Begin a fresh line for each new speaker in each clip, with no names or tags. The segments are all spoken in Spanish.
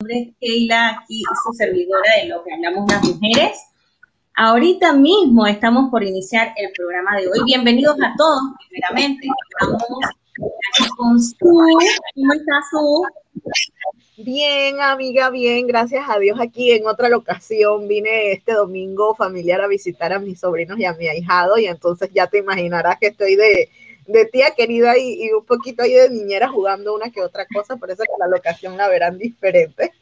nombre es Keila, aquí su servidora de lo que hablamos las mujeres. Ahorita mismo estamos por iniciar el programa de hoy. Bienvenidos a todos, primeramente. Estamos con Su. ¿Cómo estás, Su?
Bien, amiga, bien, gracias a Dios aquí en otra locación. Vine este domingo familiar a visitar a mis sobrinos y a mi ahijado y entonces ya te imaginarás que estoy de, de tía querida y, un poquito ahí de niñera jugando una que otra cosa, por eso que la locación la verán diferente.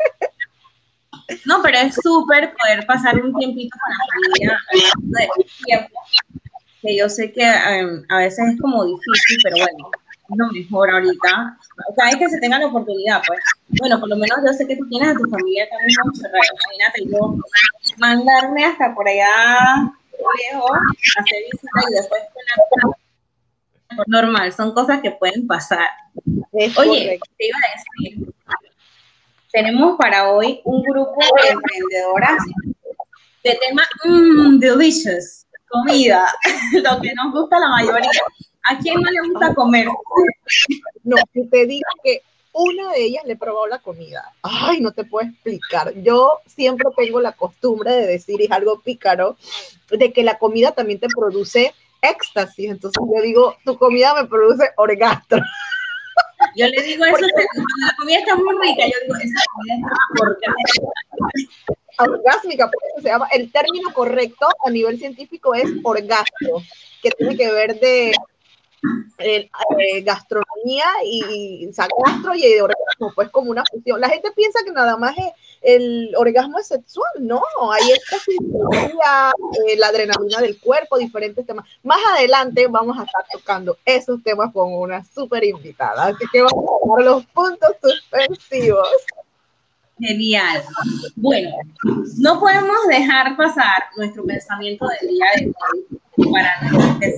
No, pero es súper poder pasar un tiempito con la familia, que yo sé que em, a veces es como difícil, pero bueno, es lo mejor ahorita. Sea, es que se tenga la oportunidad, pues. Bueno, por lo menos yo sé que tú tienes a tu familia también Montserrat. Imagínate yo mandarme hasta por allá lejos, hacer visita y después con la normal, son cosas que pueden pasar. Oye, te iba a decir, tenemos para hoy un grupo de emprendedoras de tema mmm, delicious, comida, lo que nos gusta a la mayoría. ¿A quién no le gusta comer?
No, te digo que una de ellas le probó la comida. Ay, no te puedo explicar. Yo siempre tengo la costumbre de decir, es algo pícaro, de que la comida también te produce éxtasis. Entonces yo digo, tu comida me produce orgasmo.
Yo le digo eso, cuando la comida está muy rica, yo digo, esa comida está orgásmica.
Orgásmica, pues, se llama, el término correcto a nivel científico es orgasmo, que tiene que ver de eh, gastronomía y, gastro y orgasmo, pues como una fusión. La gente piensa que nada más es el orgasmo es sexual, no, hay esta eh, la adrenalina del cuerpo, diferentes temas. Más adelante vamos a estar tocando esos temas con una súper invitada, así que vamos a ver los puntos suspensivos.
Genial. Bueno, no podemos dejar pasar nuestro pensamiento del día de hoy, para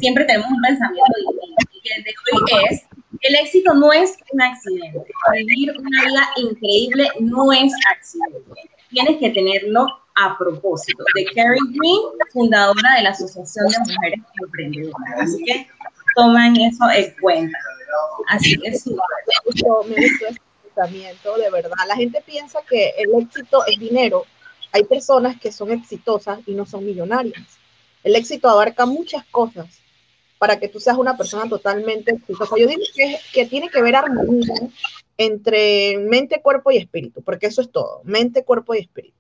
siempre tenemos un pensamiento distinto, y el de hoy es el éxito no es un accidente. Vivir una vida increíble no es accidente. Tienes que tenerlo a propósito. De Carrie Green, fundadora de la Asociación de Mujeres Emprendedoras. Así que toman eso en cuenta. Así que sí.
Me gustó ese de verdad. La gente piensa que el éxito es dinero. Hay personas que son exitosas y no son millonarias. El éxito abarca muchas cosas para que tú seas una persona totalmente exitosa. Yo digo que, que tiene que ver armonía entre mente, cuerpo y espíritu, porque eso es todo, mente, cuerpo y espíritu.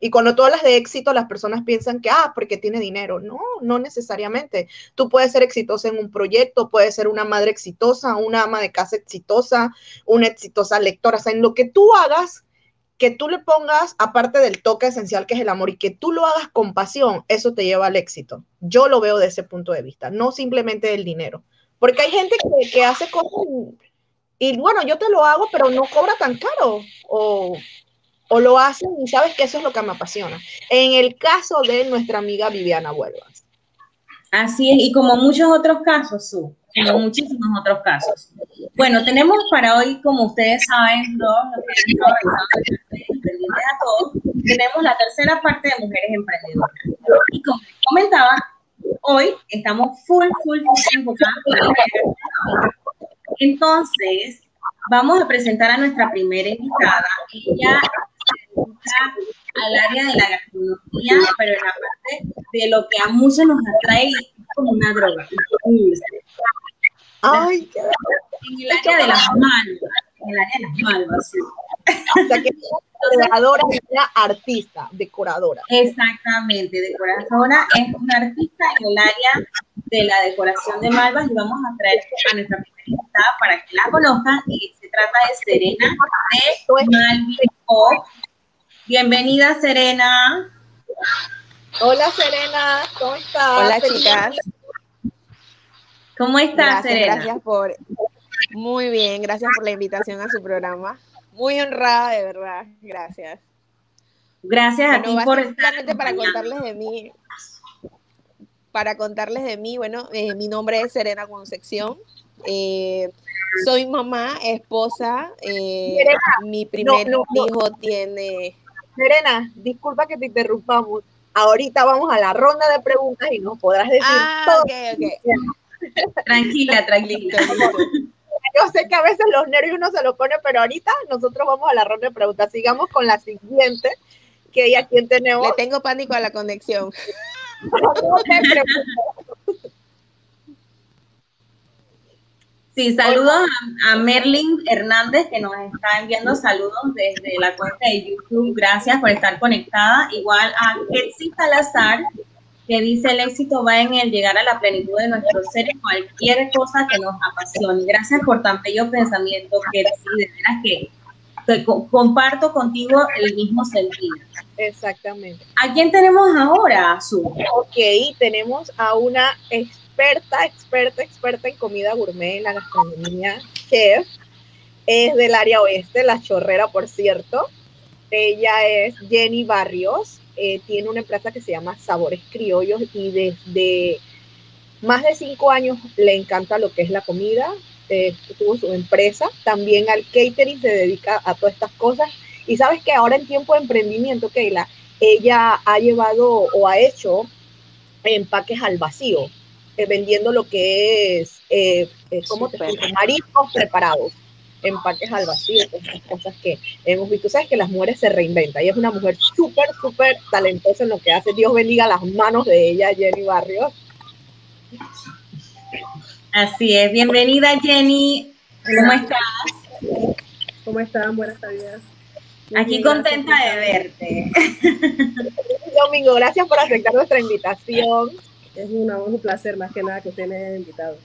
Y cuando tú hablas de éxito, las personas piensan que, ah, porque tiene dinero. No, no necesariamente. Tú puedes ser exitosa en un proyecto, puedes ser una madre exitosa, una ama de casa exitosa, una exitosa lectora. O sea, en lo que tú hagas, que tú le pongas, aparte del toque esencial que es el amor, y que tú lo hagas con pasión, eso te lleva al éxito. Yo lo veo de ese punto de vista, no simplemente del dinero. Porque hay gente que, hace cosas y, bueno, yo te lo hago, pero no cobra tan caro. O, o lo hacen y sabes que eso es lo que me apasiona. En el caso de nuestra amiga Viviana Huelvas.
Así es, y como muchos otros casos, Su como muchísimos otros casos. Bueno, tenemos para hoy, como ustedes saben, dos, tenemos la tercera parte de mujeres emprendedoras. Y como comentaba, hoy estamos full, full, full Entonces, vamos a presentar a nuestra primera invitada. Ella al área de la gastronomía, pero en la parte de lo que a muchos nos atrae como una droga.
Ay, qué
En el área de las malvas. En el área de las malvas, sí.
O sea que es decoradora, una artista, decoradora.
Exactamente, decoradora es una artista en el área de la decoración de malvas y vamos a traer a nuestra primera invitada para que la conozcan y se trata de Serena de Malvin. Bienvenida Serena.
Hola Serena, ¿cómo estás?
Hola chicas.
¿Cómo estás, Serena?
Gracias por. Muy bien, gracias por la invitación a su programa. Muy honrada, de verdad. Gracias.
Gracias a ti por estar.
Para contarles de mí. Para contarles de mí, bueno, eh, mi nombre es Serena Concepción. Eh, soy mamá, esposa. Eh, mi primer hijo tiene.
Serena, disculpa que te interrumpamos. Ahorita vamos a la ronda de preguntas y nos podrás decir
ah,
todo.
Okay, okay.
Tranquila, tranquila.
yo sé que a veces los nervios uno se lo pone, pero ahorita nosotros vamos a la ronda de preguntas. Sigamos con la siguiente, que ella quien tenemos.
Le tengo pánico a la conexión.
Sí, saludos a, Merlin Hernández que nos está enviando saludos desde la cuenta de YouTube. Gracias por estar conectada. Igual a Ketsi Salazar que dice el éxito va en el llegar a la plenitud de nuestro ser en cualquier cosa que nos apasione. Gracias por tan bello pensamiento, Ketsi. De veras que, comparto contigo el mismo sentido.
Exactamente.
¿A quién tenemos ahora, Su?
Ok, tenemos a una experta, experta, experta en comida gourmet en la gastronomía, chef. Es del área oeste, la chorrera, por cierto. Ella es Jenny Barrios. Eh, tiene una empresa que se llama Sabores Criollos y desde más de cinco años le encanta lo que es la comida. Eh, tuvo su empresa. También al catering se dedica a todas estas cosas. Y sabes que ahora en tiempo de emprendimiento, Keila, ella ha llevado o ha hecho empaques al vacío eh, vendiendo lo que es, eh, eh ¿cómo te explico? Mariscos preparados, empaques al vacío, esas cosas que hemos visto. Sabes que las mujeres se reinventan. y es una mujer súper, súper talentosa en lo que hace. Dios bendiga las manos de ella, Jenny Barrios.
Así es. Bienvenida, Jenny. ¿Cómo estás?
¿Cómo están? Buenas tardes.
Aquí contenta de verte.
Domingo, gracias por aceptar nuestra invitación
es, un placer más que nada que usted me haya invitado.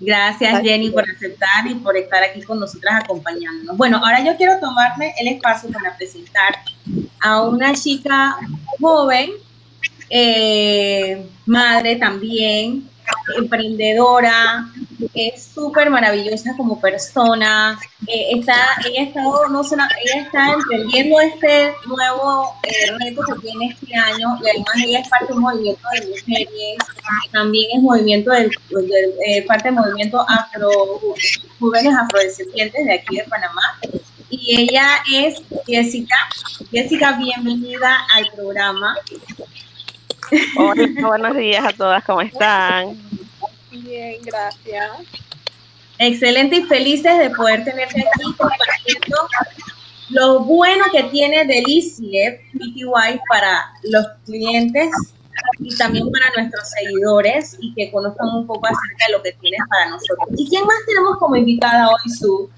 Gracias Jenny por aceptar y por estar aquí con nosotras acompañándonos. Bueno, ahora yo quiero tomarme el espacio para presentar a una chica joven, eh, madre también, emprendedora, es súper maravillosa como persona, eh, está, ella, está, no ella está emprendiendo este nuevo eh, reto que tiene este año y además ella es parte del movimiento de mujeres, también es movimiento del, eh, parte del movimiento afro, jóvenes afrodescendientes de aquí de Panamá. Y ella es Jessica. Jessica, bienvenida al programa.
Hola, buenos días a todas, ¿cómo están?
Bien, gracias.
Excelente y felices de poder tenerte aquí compartiendo lo bueno que tiene Delicie PTY para los clientes y también para nuestros seguidores y que conozcan un poco acerca de lo que tienes para nosotros. ¿Y quién más tenemos como invitada hoy, Su?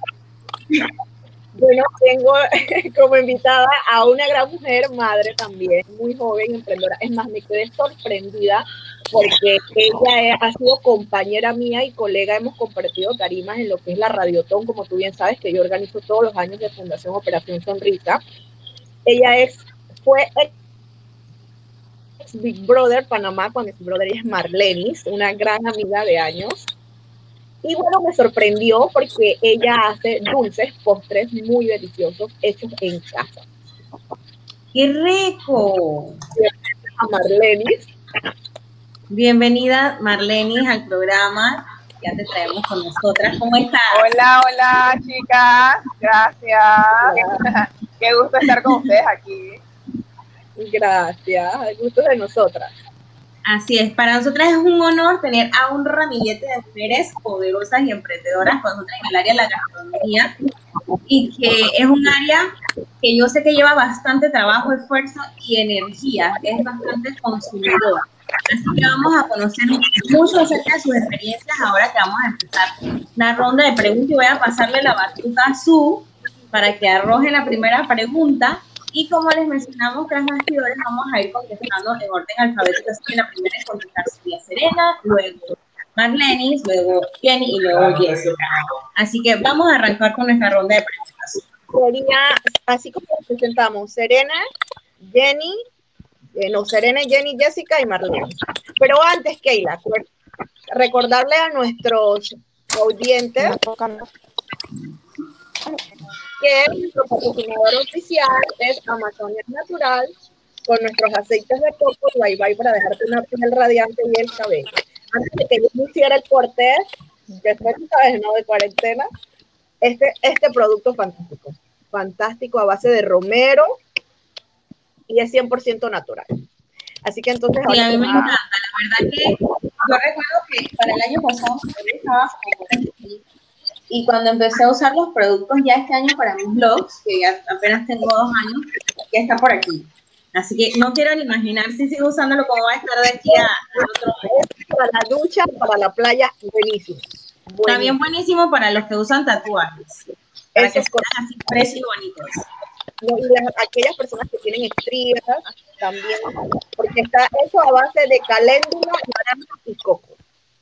Bueno, tengo como invitada a una gran mujer, madre también, muy joven, emprendedora. Es más, me quedé sorprendida porque ella ha sido compañera mía y colega, hemos compartido tarimas en lo que es la Radiotón, como tú bien sabes, que yo organizo todos los años de Fundación Operación Sonrisa. Ella es, fue ex Big Brother Panamá, cuando Big Brother es Marlenis, una gran amiga de años. Y bueno, me sorprendió porque ella hace dulces, postres muy deliciosos hechos en casa.
¡Qué rico!
A Marlenis.
Bienvenida, Marlenis, al programa. Ya te traemos con nosotras. ¿Cómo estás?
Hola, hola, chicas. Gracias. Qué gusto estar con ustedes aquí.
Gracias. El gusto de nosotras.
Así es, para nosotras es un honor tener a un ramillete de mujeres poderosas y emprendedoras con nosotras en el área de la gastronomía y que es un área que yo sé que lleva bastante trabajo, esfuerzo y energía, es bastante consumidor. Así que vamos a conocer mucho acerca de sus experiencias ahora que vamos a empezar la ronda de preguntas y voy a pasarle la batuta a Su para que arroje la primera pregunta y como les mencionamos tras bastidores, vamos a ir contestando en orden alfabético. Así que la primera es contestar sería Serena, luego Marlenis, luego Jenny y luego Jessica. Así que vamos a arrancar con nuestra ronda de preguntas.
Sería así como nos presentamos, Serena, Jenny, eh, no, Serena, Jenny, Jessica y Marlene. Pero antes, Keila, recordarle a nuestros oyentes que nuestro patrocinador oficial es Amazonia Natural, con nuestros aceites de coco y bye bye para dejarte una piel radiante y el cabello. Antes de que yo me hiciera el corte, después sabes, ¿no? De cuarentena, este, este producto fantástico, fantástico a base de romero y es 100% natural. Así que entonces...
Sí, a mí me encanta, la verdad que yo recuerdo que para el año pasado estaba y cuando empecé a usar los productos ya este año para mis blogs, que ya apenas tengo dos años, ya está por aquí. Así que no quiero ni imaginar si sigo usándolo como va a estar de aquí a otro año.
Para la ducha, para la playa, buenísimo.
También buenísimo para los que usan tatuajes. Para
Eso
que sean así frescos y bonitos.
No, y las- aquellas personas que tienen estrías también, porque está hecho a base de caléndula, naranja y coco.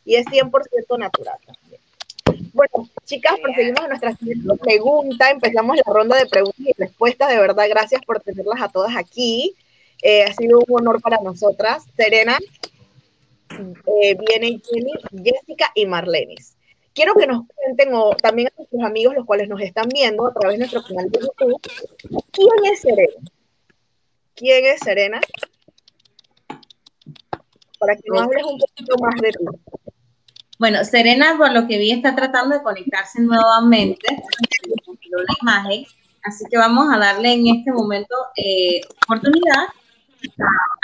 Y es 100% natural. Bueno, chicas, proseguimos a nuestra pregunta. Empezamos la ronda de preguntas y respuestas. De verdad, gracias por tenerlas a todas aquí. Eh, ha sido un honor para nosotras. Serena, eh, viene Jenny, Jessica y Marlenis. Quiero que nos cuenten, o también a nuestros amigos, los cuales nos están viendo a través de nuestro canal de YouTube, ¿quién es Serena? ¿Quién es Serena? Para que nos hables un poquito más de ti.
Bueno, Serena, por lo que vi, está tratando de conectarse nuevamente. La imagen. Así que vamos a darle en este momento eh, oportunidad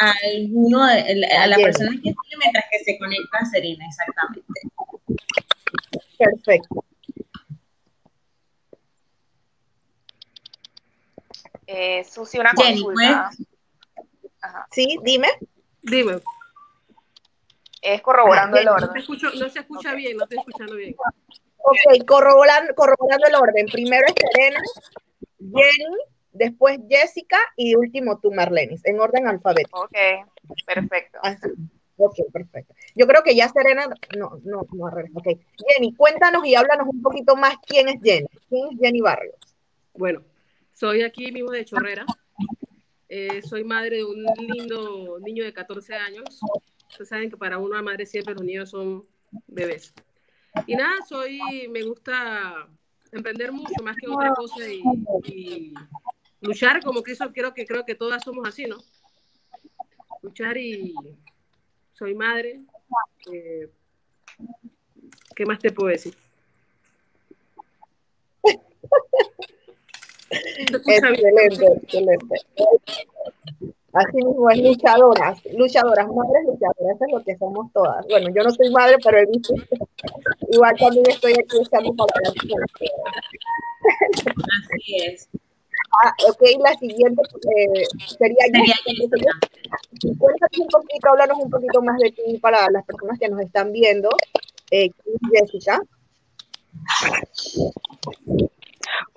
a alguno de, a la persona que esté mientras que se conecta Serena, exactamente.
Perfecto.
Eh, Susi, una
Jenny,
consulta. Ajá.
Sí, dime.
Dime,
Es corroborando
Ah,
el
no,
orden.
escucho, no se escucha bien, no estoy escuchando bien.
Ok, corroborando, corroborando el orden. Primero es Serena, Jenny, después Jessica y último tú, Marlenis, en orden alfabético.
Ok, perfecto.
Así. Ok, perfecto. Yo creo que ya Serena, no, no, no. Ok. Jenny, cuéntanos y háblanos un poquito más quién es Jenny. ¿Quién es Jenny Barrios?
Bueno, soy aquí mismo de Chorrera. Eh, soy madre de un lindo niño de 14 años. Ustedes saben que para una madre siempre los niños son bebés. Y nada, soy, me gusta emprender mucho más que otra cosa y, luchar como que eso creo que creo que todas somos así, ¿no? Luchar y soy madre. eh, ¿Qué más te puedo decir?
Excelente, excelente. Así mismo es luchadoras, luchadoras, madres luchadoras, eso es lo que somos todas. Bueno, yo no soy madre, pero he visto. Igual también estoy aquí echando palabras.
Así es.
Ah, ok, la siguiente eh, sería
Sería.
Cuéntanos un poquito, háblanos un poquito más de ti para las personas que nos están viendo. Eh, ¿quién es Jessica.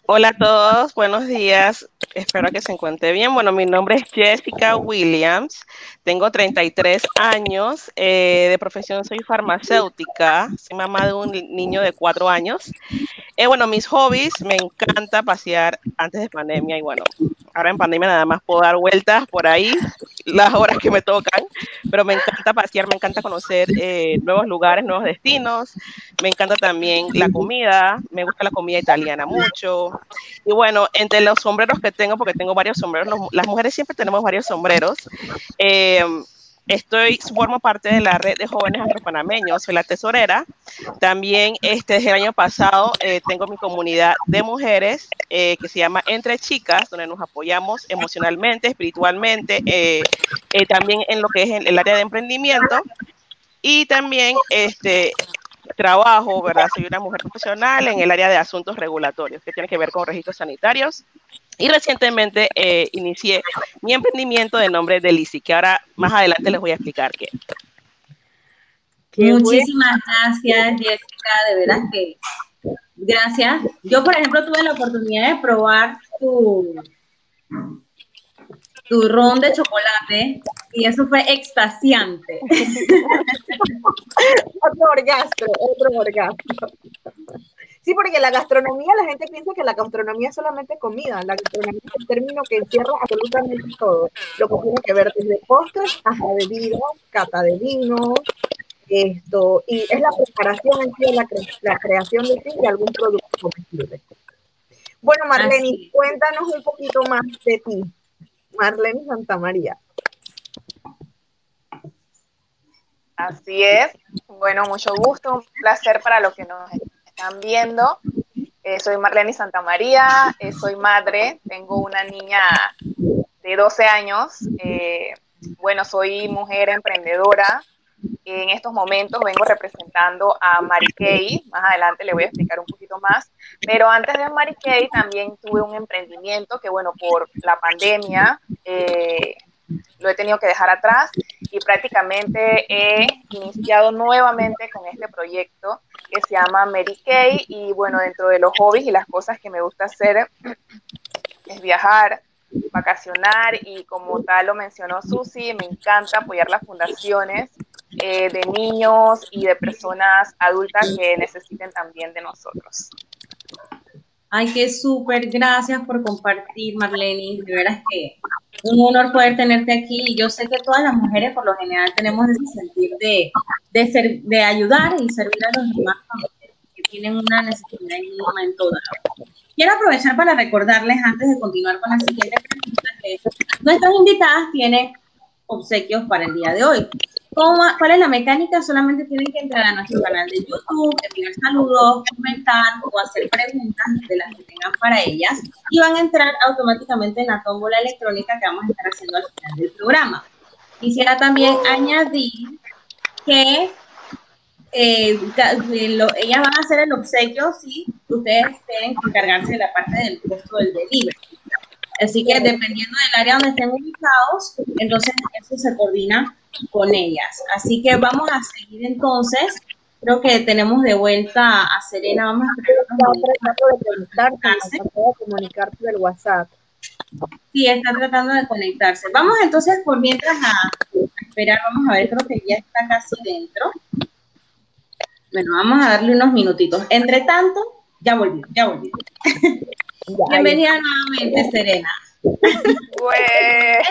Hola a todos, buenos días. Espero que se encuentre bien. Bueno, mi nombre es Jessica Williams. Tengo 33 años. eh, de profesión soy farmacéutica. Soy mamá de un niño de 4 años. Eh, bueno, mis hobbies, me encanta pasear antes de pandemia y bueno, ahora en pandemia nada más puedo dar vueltas por ahí las horas que me tocan, pero me encanta pasear, me encanta conocer eh, nuevos lugares, nuevos destinos. Me encanta también la comida, me gusta la comida italiana mucho. Y bueno, entre los sombreros que tengo, porque tengo varios sombreros, los- las mujeres siempre tenemos varios sombreros. eh, estoy, formo parte de la red de jóvenes afropanameños, soy la tesorera. También este, desde el año pasado eh, tengo mi comunidad de mujeres eh, que se llama Entre Chicas, donde nos apoyamos emocionalmente, espiritualmente, eh, también en lo que es el, el área de emprendimiento. Y también este, trabajo, ¿verdad? Soy una mujer profesional en el área de asuntos regulatorios, que tiene que ver con registros sanitarios. Y recientemente eh, inicié mi emprendimiento de nombre de Lisi, que ahora más adelante les voy a explicar qué.
Qué
Muchísimas gracias, Jessica, de veras que gracias. Yo, por ejemplo, tuve la oportunidad de probar tu, tu ron de chocolate y eso fue extasiante.
Otro orgasmo, otro orgasmo. Sí, porque la gastronomía, la gente piensa que la gastronomía es solamente comida. La gastronomía es un término que encierra absolutamente todo. Lo que tiene que ver desde postres hasta bebidas, cata de vinos, esto, y es la preparación en sí, la, cre- la creación de sí de algún producto comestible. Bueno, Marlene, cuéntanos un poquito más de ti. Marlene Santa María.
Así es. Bueno, mucho gusto, un placer para los que nos están viendo. Eh, soy Marlene Santamaría, eh, soy madre, tengo una niña de 12 años. eh, bueno, soy mujer emprendedora. En estos momentos vengo representando a Mary Kay, más adelante le voy a explicar un poquito más, pero antes de Mary Kay también tuve un emprendimiento que, bueno, por la pandemia eh, lo he tenido que dejar atrás y prácticamente he iniciado nuevamente con este proyecto que se llama Mary Kay. Y bueno, dentro de los hobbies y las cosas que me gusta hacer es viajar, vacacionar y como tal lo mencionó Susi, me encanta apoyar las fundaciones eh, de niños y de personas adultas que necesiten también de nosotros.
Ay, qué súper, gracias por compartir, Marlene. De veras que un honor poder tenerte aquí. Yo sé que todas las mujeres, por lo general, tenemos ese sentir de, de, ser, de ayudar y servir a los demás que tienen una necesidad en un momento dado. Quiero aprovechar para recordarles, antes de continuar con la siguiente pregunta, que nuestras invitadas tienen obsequios para el día de hoy. ¿Cuál es la mecánica? Solamente tienen que entrar a nuestro canal de YouTube, enviar saludos, comentar o hacer preguntas de las que tengan para ellas y van a entrar automáticamente en la tómbola electrónica que vamos a estar haciendo al final del programa. Quisiera también añadir que eh, ellas van a hacer el obsequio si ustedes tienen que encargarse de la parte del costo del delivery. Así que dependiendo del área donde estén ubicados, entonces eso se coordina con ellas. Así que vamos a seguir entonces. Creo que tenemos de vuelta a Serena. Vamos a
de comunicarte del WhatsApp.
Sí, está tratando de conectarse. Vamos entonces por mientras a, esperar. Vamos a ver, creo que ya está casi dentro. Bueno, vamos a darle unos minutitos. Entre tanto, ya volví, ya volví. Bienvenida nuevamente, Serena.
Pues,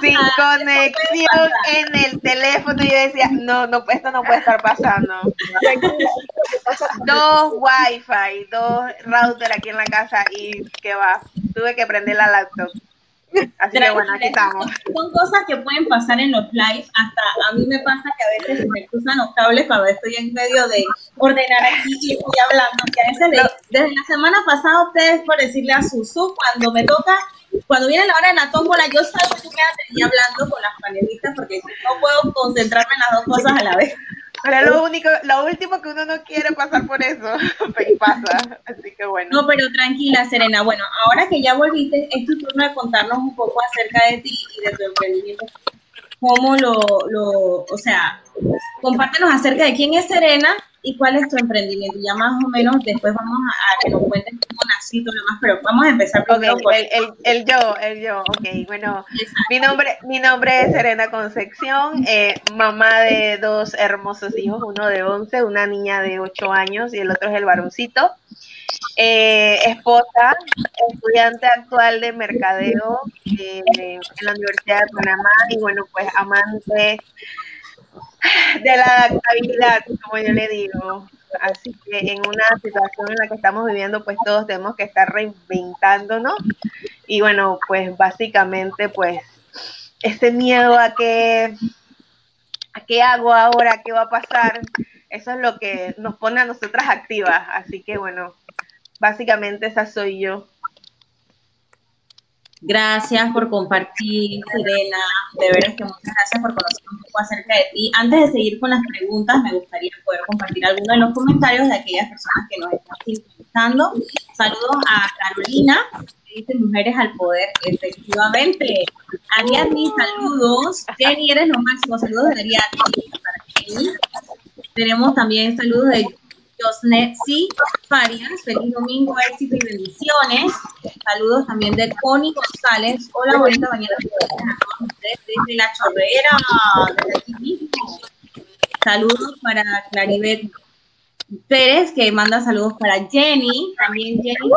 sin conexión en el teléfono, yo decía, no, no, esto no puede estar pasando. dos wifi, dos router aquí en la casa y que va, tuve que prender la laptop. Así que bueno, aquí estamos.
Son cosas que pueden pasar en los lives. Hasta a mí me pasa que a veces me cruzan los cables cuando estoy en medio de ordenar aquí y estoy hablando. Que a veces desde la semana pasada ustedes por decirle a Susu, cuando me toca, cuando viene la hora de la tómbola, yo salgo y me hablando con las panelistas porque no puedo concentrarme en las dos cosas a la vez.
Pero lo único, lo último que uno no quiere pasar por eso, y pasa. Así que bueno.
No, pero tranquila, Serena. Bueno, ahora que ya volviste, es tu turno de contarnos un poco acerca de ti y de tu emprendimiento. ¿Cómo lo, lo, o sea, compártenos acerca de quién es Serena y cuál es tu emprendimiento. Ya más o menos después vamos a, que nos cuentes cómo todo lo demás, pero vamos a empezar
primero okay, el, el, yo, el yo, ok, bueno, mi nombre, mi nombre es Serena Concepción, eh, mamá de dos hermosos hijos, uno de 11, una niña de 8 años y el otro es el varoncito. Eh, esposa, estudiante actual de mercadeo eh, en la Universidad de Panamá y bueno, pues amante de la adaptabilidad, como yo le digo. Así que en una situación en la que estamos viviendo, pues todos tenemos que estar reinventándonos. Y bueno, pues básicamente, pues ese miedo a que, a qué hago ahora, qué va a pasar, eso es lo que nos pone a nosotras activas. Así que bueno, básicamente esa soy yo.
Gracias por compartir, Serena. De veras que muchas gracias por conocer un poco acerca de ti. Antes de seguir con las preguntas, me gustaría poder compartir algunos de los comentarios de aquellas personas que nos están escuchando. Saludos a Carolina, que dice Mujeres al Poder, efectivamente. Ariadne, saludos. Jenny, eres lo máximo. Saludos de Ariadne. Tenemos también saludos de sí, Farias, feliz domingo, éxito y bendiciones. Saludos también de Connie González. Hola, bonita mañana desde La Chorrera. Saludos para Claribet Pérez, que manda saludos para Jenny. También Jenny.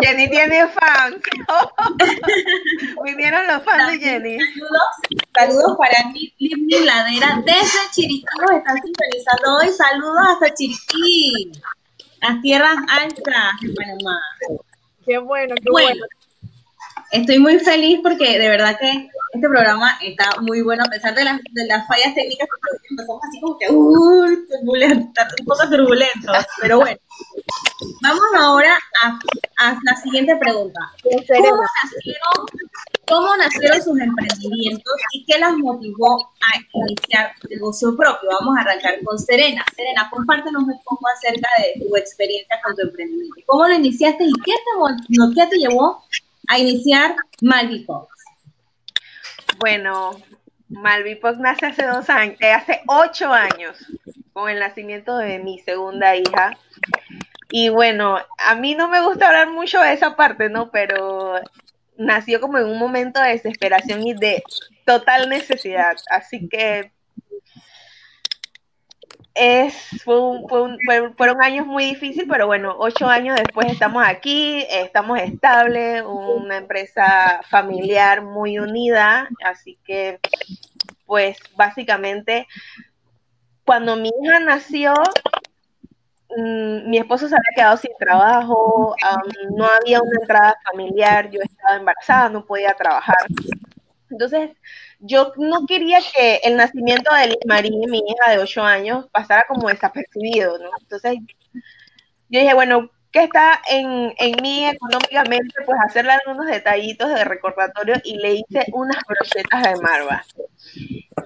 Jenny tiene fans. Vinieron los fans de Jenny.
Saludos, saludos para Livni Ladera desde Chiriquí. Nos están sintonizando hoy. Saludos hasta Chiriquí, las tierras altas de Panamá.
Qué bueno, qué bueno
estoy muy feliz porque de verdad que este programa está muy bueno a pesar de las, de las fallas técnicas empezamos así como que uh, un poco turbulentos, pero bueno. Vamos ahora a, a la siguiente pregunta. ¿Cómo nacieron cómo nacieron sus emprendimientos y qué las motivó a iniciar un negocio propio. Vamos a arrancar con Serena. Serena, compártenos un poco acerca de tu experiencia con tu emprendimiento. ¿Cómo lo iniciaste y qué te, qué te llevó a iniciar Malvipox?
Bueno, Malvipox nace hace dos años, eh, hace ocho años, con el nacimiento de mi segunda hija. Y bueno, a mí no me gusta hablar mucho de esa parte, ¿no? Pero nació como en un momento de desesperación y de total necesidad. Así que es, fueron años muy difíciles, pero bueno, ocho años después estamos aquí, estamos estables, una empresa familiar muy unida, así que pues básicamente cuando mi hija nació, mm, mi esposo se había quedado sin trabajo, no había una entrada familiar, yo estaba embarazada, no podía trabajar. Entonces, yo no quería que el nacimiento de Marie, mi hija de 8 años, pasara como desapercibido, ¿no? Entonces, yo dije, bueno, ¿qué está en, en mí económicamente? Pues hacerle algunos detallitos de recordatorio y le hice unas brochetas de marva.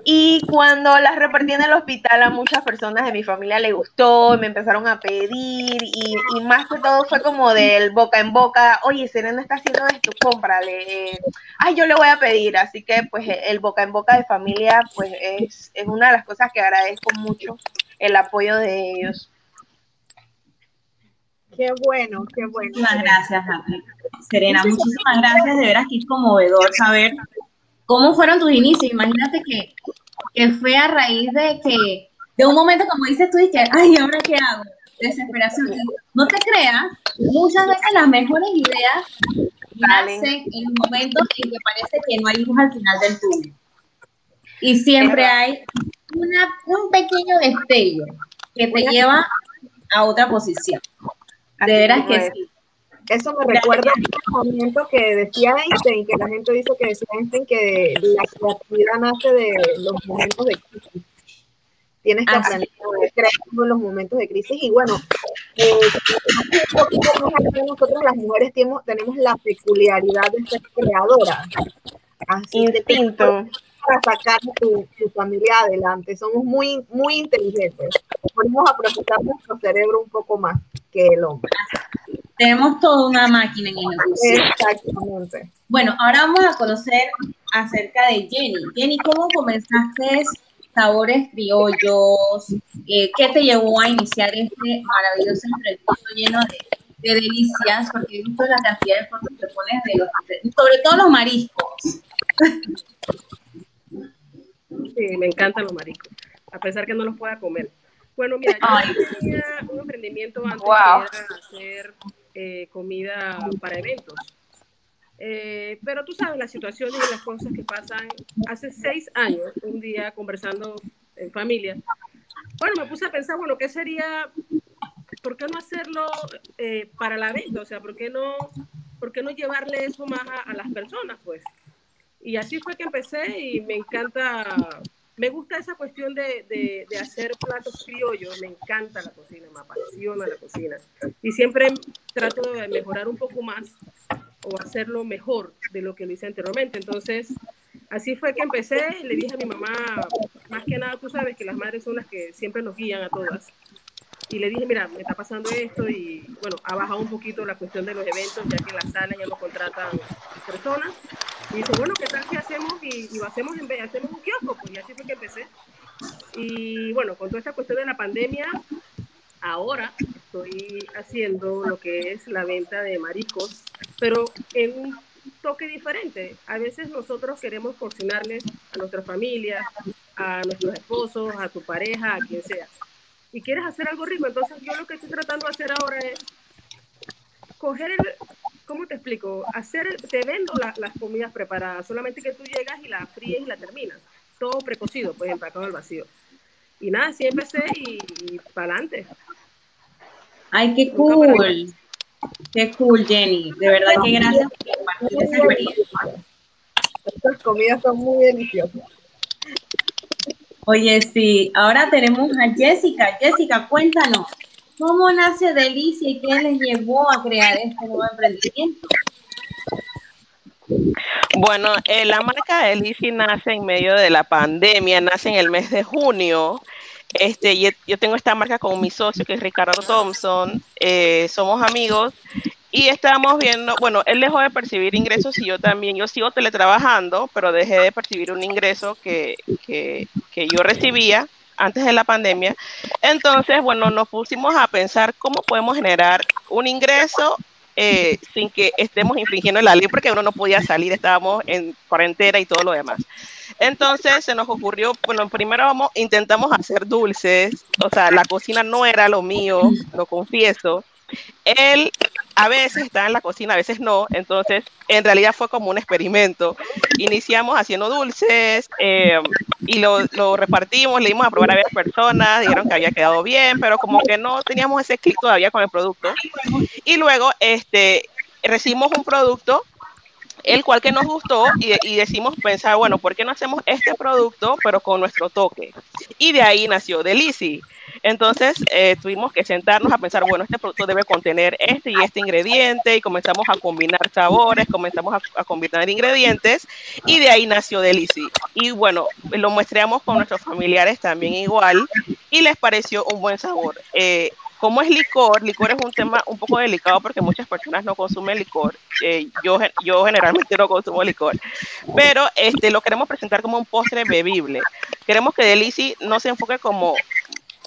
Y cuando las repartí en el hospital a muchas personas de mi familia le gustó, me empezaron a pedir y, más que todo fue como del boca en boca, oye, Serena está haciendo esto, cómprale, ay, yo le voy a pedir, así que pues el boca en boca de familia pues es, es una de las cosas que agradezco mucho, el apoyo de ellos.
Qué bueno, qué bueno.
Muchísimas gracias, Serena, muchísimas gracias, de veras que es conmovedor saber ¿Cómo fueron tus inicios? Imagínate que, que fue a raíz de que, de un momento, como dices tú, y que, ay, ¿ahora qué hago? Desesperación. No te creas, muchas veces las mejores ideas nacen en momentos en que parece que no hay luz al final del túnel. Y siempre hay una, un pequeño destello que te lleva a otra posición. De veras que sí.
Eso me recuerda a un momento que decía Einstein, que la gente dice que decía Einstein que la creatividad nace de los momentos de crisis. Tienes que aprender a crear en los momentos de crisis. Y bueno, eh, nosotros las mujeres tenemos, tenemos la peculiaridad de ser creadoras.
Así Instinto.
Para sacar tu, tu, familia adelante. Somos muy, muy inteligentes. Podemos aprovechar nuestro cerebro un poco más que el hombre.
Tenemos toda una máquina en el Exactamente. Bueno, ahora vamos a conocer acerca de Jenny. Jenny, ¿cómo comenzaste Sabores Criollos? Eh, ¿Qué te llevó a iniciar este maravilloso emprendimiento lleno de, delicias? Porque he visto la cantidad de fotos que pones de los, sobre todo los mariscos.
Sí, me encantan los mariscos, a pesar que no los pueda comer. Bueno, mira, yo tenía un emprendimiento antes de hacer eh, comida para eventos. Eh, pero tú sabes las situaciones y las cosas que pasan. Hace seis años, un día conversando en familia, bueno, me puse a pensar, bueno, ¿qué sería, por qué no hacerlo eh, para la venta? O sea, ¿por qué no, por qué no llevarle eso más a, a las personas, pues? Y así fue que empecé y me encanta me gusta esa cuestión de, hacer platos criollos, me encanta la cocina, me apasiona la cocina. Y siempre trato de mejorar un poco más o hacerlo mejor de lo que lo hice anteriormente. Entonces, así fue que empecé, le dije a mi mamá, más que nada, tú sabes que las madres son las que siempre nos guían a todas. Y le dije, mira, me está pasando esto y bueno, ha bajado un poquito la cuestión de los eventos, ya que en la sala ya no contratan personas. Y dice, bueno, ¿qué tal si hacemos y, lo hacemos en vez, hacemos un kiosco? Pues y así fue que empecé. Y bueno, con toda esta cuestión de la pandemia, ahora estoy haciendo lo que es la venta de mariscos, pero en un toque diferente. A veces nosotros queremos cocinarles a nuestras familias, a nuestros esposos, a tu pareja, a quien sea. Y quieres hacer algo rico, entonces yo lo que estoy tratando de hacer ahora es coger el, ¿cómo te explico? Hacer, te vendo las comidas preparadas, solamente que tú llegas y la fríes y la terminas. Todo precocido, pues empacado al vacío. Y nada, así empecé y, para adelante.
Ay, qué cool. Qué cool, Jenny. De verdad que gracias por compartir esa experiencia.
Estas comidas son muy deliciosas.
Oye, sí, ahora tenemos a Jessica. Jessica, cuéntanos, ¿Cómo nace Delicia y qué les llevó a crear este nuevo emprendimiento?
Bueno, eh, la marca de Lizzy nace en medio de la pandemia, nace en el mes de junio. Este, yo tengo esta marca con mi socio que es Ricardo Thompson. Eh, somos amigos y estábamos viendo, bueno, él dejó de percibir ingresos y yo también, yo sigo teletrabajando, pero dejé de percibir un ingreso que, que, que yo recibía antes de la pandemia. Entonces, bueno, nos pusimos a pensar cómo podemos generar un ingreso eh, sin que estemos infringiendo la ley, porque uno no podía salir, estábamos en cuarentena y todo lo demás. Entonces se nos ocurrió, bueno, primero vamos, intentamos hacer dulces, o sea, la cocina no era lo mío, lo confieso. Él a veces está en la cocina, a veces no, entonces en realidad fue como un experimento. Iniciamos haciendo dulces eh, y lo, lo, repartimos, le dimos a probar a varias personas, dijeron que había quedado bien, pero como que no teníamos ese clic todavía con el producto. Y luego este, recibimos un producto el cual que nos gustó y, decimos pensar, bueno, ¿por qué no hacemos este producto pero con nuestro toque? Y de ahí nació Delici. Entonces eh, tuvimos que sentarnos a pensar, bueno, este producto debe contener este y este ingrediente y comenzamos a combinar sabores, comenzamos a, a combinar ingredientes y de ahí nació Delici. Y bueno, lo muestreamos con nuestros familiares también igual y les pareció un buen sabor. Eh, como es licor, licor es un tema un poco delicado porque muchas personas no consumen licor. Eh, yo, yo generalmente no consumo licor, pero este, lo queremos presentar como un postre bebible. Queremos que Delici no se enfoque como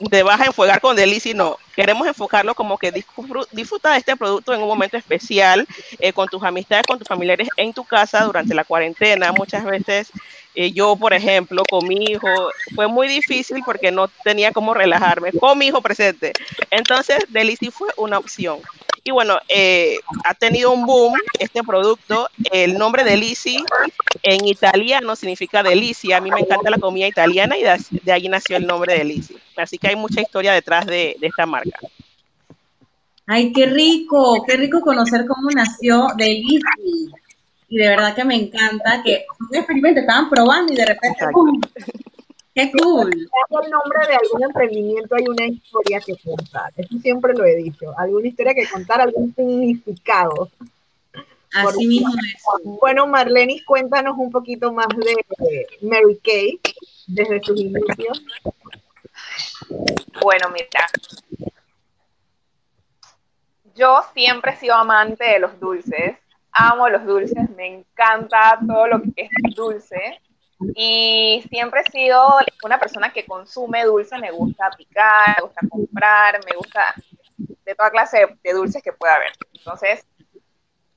te vas a enfocar con Delici, no. Queremos enfocarlo como que disfruta de este producto en un momento especial, eh, con tus amistades, con tus familiares en tu casa durante la cuarentena. Muchas veces eh, yo, por ejemplo, con mi hijo, fue muy difícil porque no tenía cómo relajarme con mi hijo presente. Entonces, Delici fue una opción. Y bueno, eh, ha tenido un boom este producto. El nombre de Lisi en italiano significa delicia. A mí me encanta la comida italiana y de, ahí nació el nombre de Lisi. Así que hay mucha historia detrás de, de, esta marca.
Ay, qué rico, qué rico conocer cómo nació Delici. Y de verdad que me encanta que un experimento estaban probando y de repente ¡pum! ¡Qué cool!
el nombre de algún emprendimiento hay una historia que contar. Eso siempre lo he dicho. Alguna historia que contar, algún significado.
Así Por mismo es.
Bueno, Marlenis, cuéntanos un poquito más de Mary Kay desde sus inicios.
Bueno, mira, yo siempre he sido amante de los dulces. Amo los dulces, me encanta todo lo que es dulce y siempre he sido una persona que consume dulce, me gusta picar, me gusta comprar, me gusta de toda clase de, dulces que pueda haber. Entonces,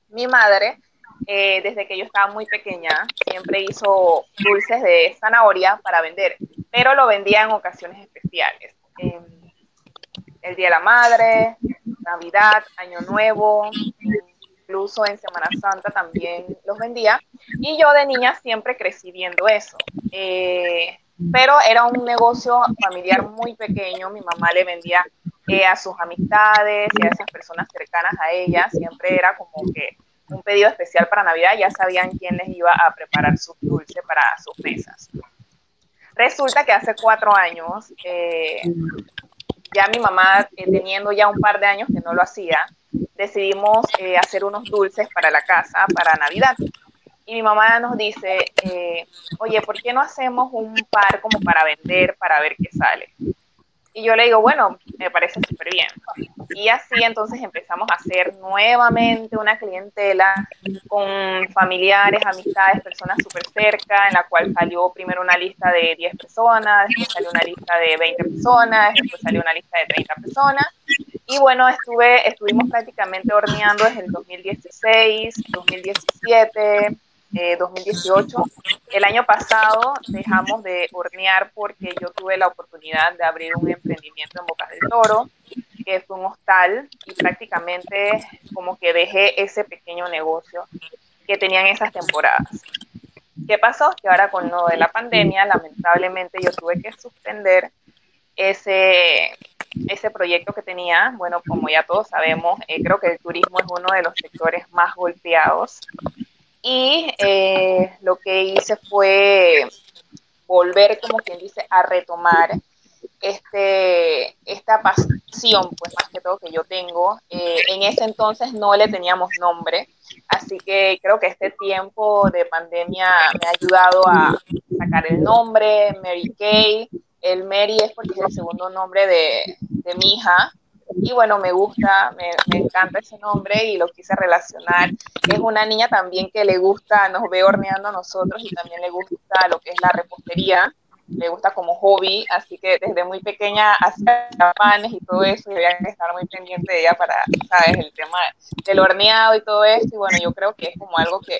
mi madre, eh, desde que yo estaba muy pequeña, siempre hizo dulces de zanahoria para vender, pero lo vendía en ocasiones especiales. Eh, el Día de la Madre, Navidad, Año Nuevo, incluso en Semana Santa también los vendía. Y yo de niña siempre crecí viendo eso. Eh, pero era un negocio familiar muy pequeño. Mi mamá le vendía eh, a sus amistades y a esas personas cercanas a ella. Siempre era como que un pedido especial para Navidad. Ya sabían quién les iba a preparar sus dulces para sus mesas. Resulta que hace cuatro años, eh, ya mi mamá, teniendo ya un par de años que no lo hacía, decidimos eh, hacer unos dulces para la casa, para Navidad. Y mi mamá nos dice, eh, oye, ¿por qué no hacemos un par como para vender, para ver qué sale? Y yo le digo, bueno, me parece súper bien. Y así entonces empezamos a hacer nuevamente una clientela con familiares, amistades, personas súper cerca, en la cual salió primero una lista de 10 personas, después salió una lista de 20 personas, después salió una lista de 30 personas. Y bueno, estuve, estuvimos prácticamente horneando desde el 2016, 2017, 2018. Eh, el año pasado dejamos de hornear porque yo tuve la oportunidad de abrir un emprendimiento en Bocas del Toro, que fue un hostal, y prácticamente como que dejé ese pequeño negocio que tenían esas temporadas. ¿Qué pasó? Que ahora con lo de la pandemia, lamentablemente yo tuve que suspender ese, ese proyecto que tenía. Bueno, como ya todos sabemos, eh, creo que el turismo es uno de los sectores más golpeados y eh, lo que hice fue volver, como quien dice, a retomar este, esta pasión, pues más que todo que yo tengo. Eh, en ese entonces no le teníamos nombre, así que creo que este tiempo de pandemia me ha ayudado a sacar el nombre, Mary Kay. El Mary es porque es el segundo nombre de, de mi hija, y bueno, me gusta, me, me, encanta ese nombre y lo quise relacionar. Es una niña también que le gusta, nos ve horneando a nosotros y también le gusta lo que es la repostería, le gusta como hobby, así que desde muy pequeña hacía panes y todo eso y había que estar muy pendiente de ella para, sabes, el tema del horneado y todo esto y bueno, yo creo que es como algo que,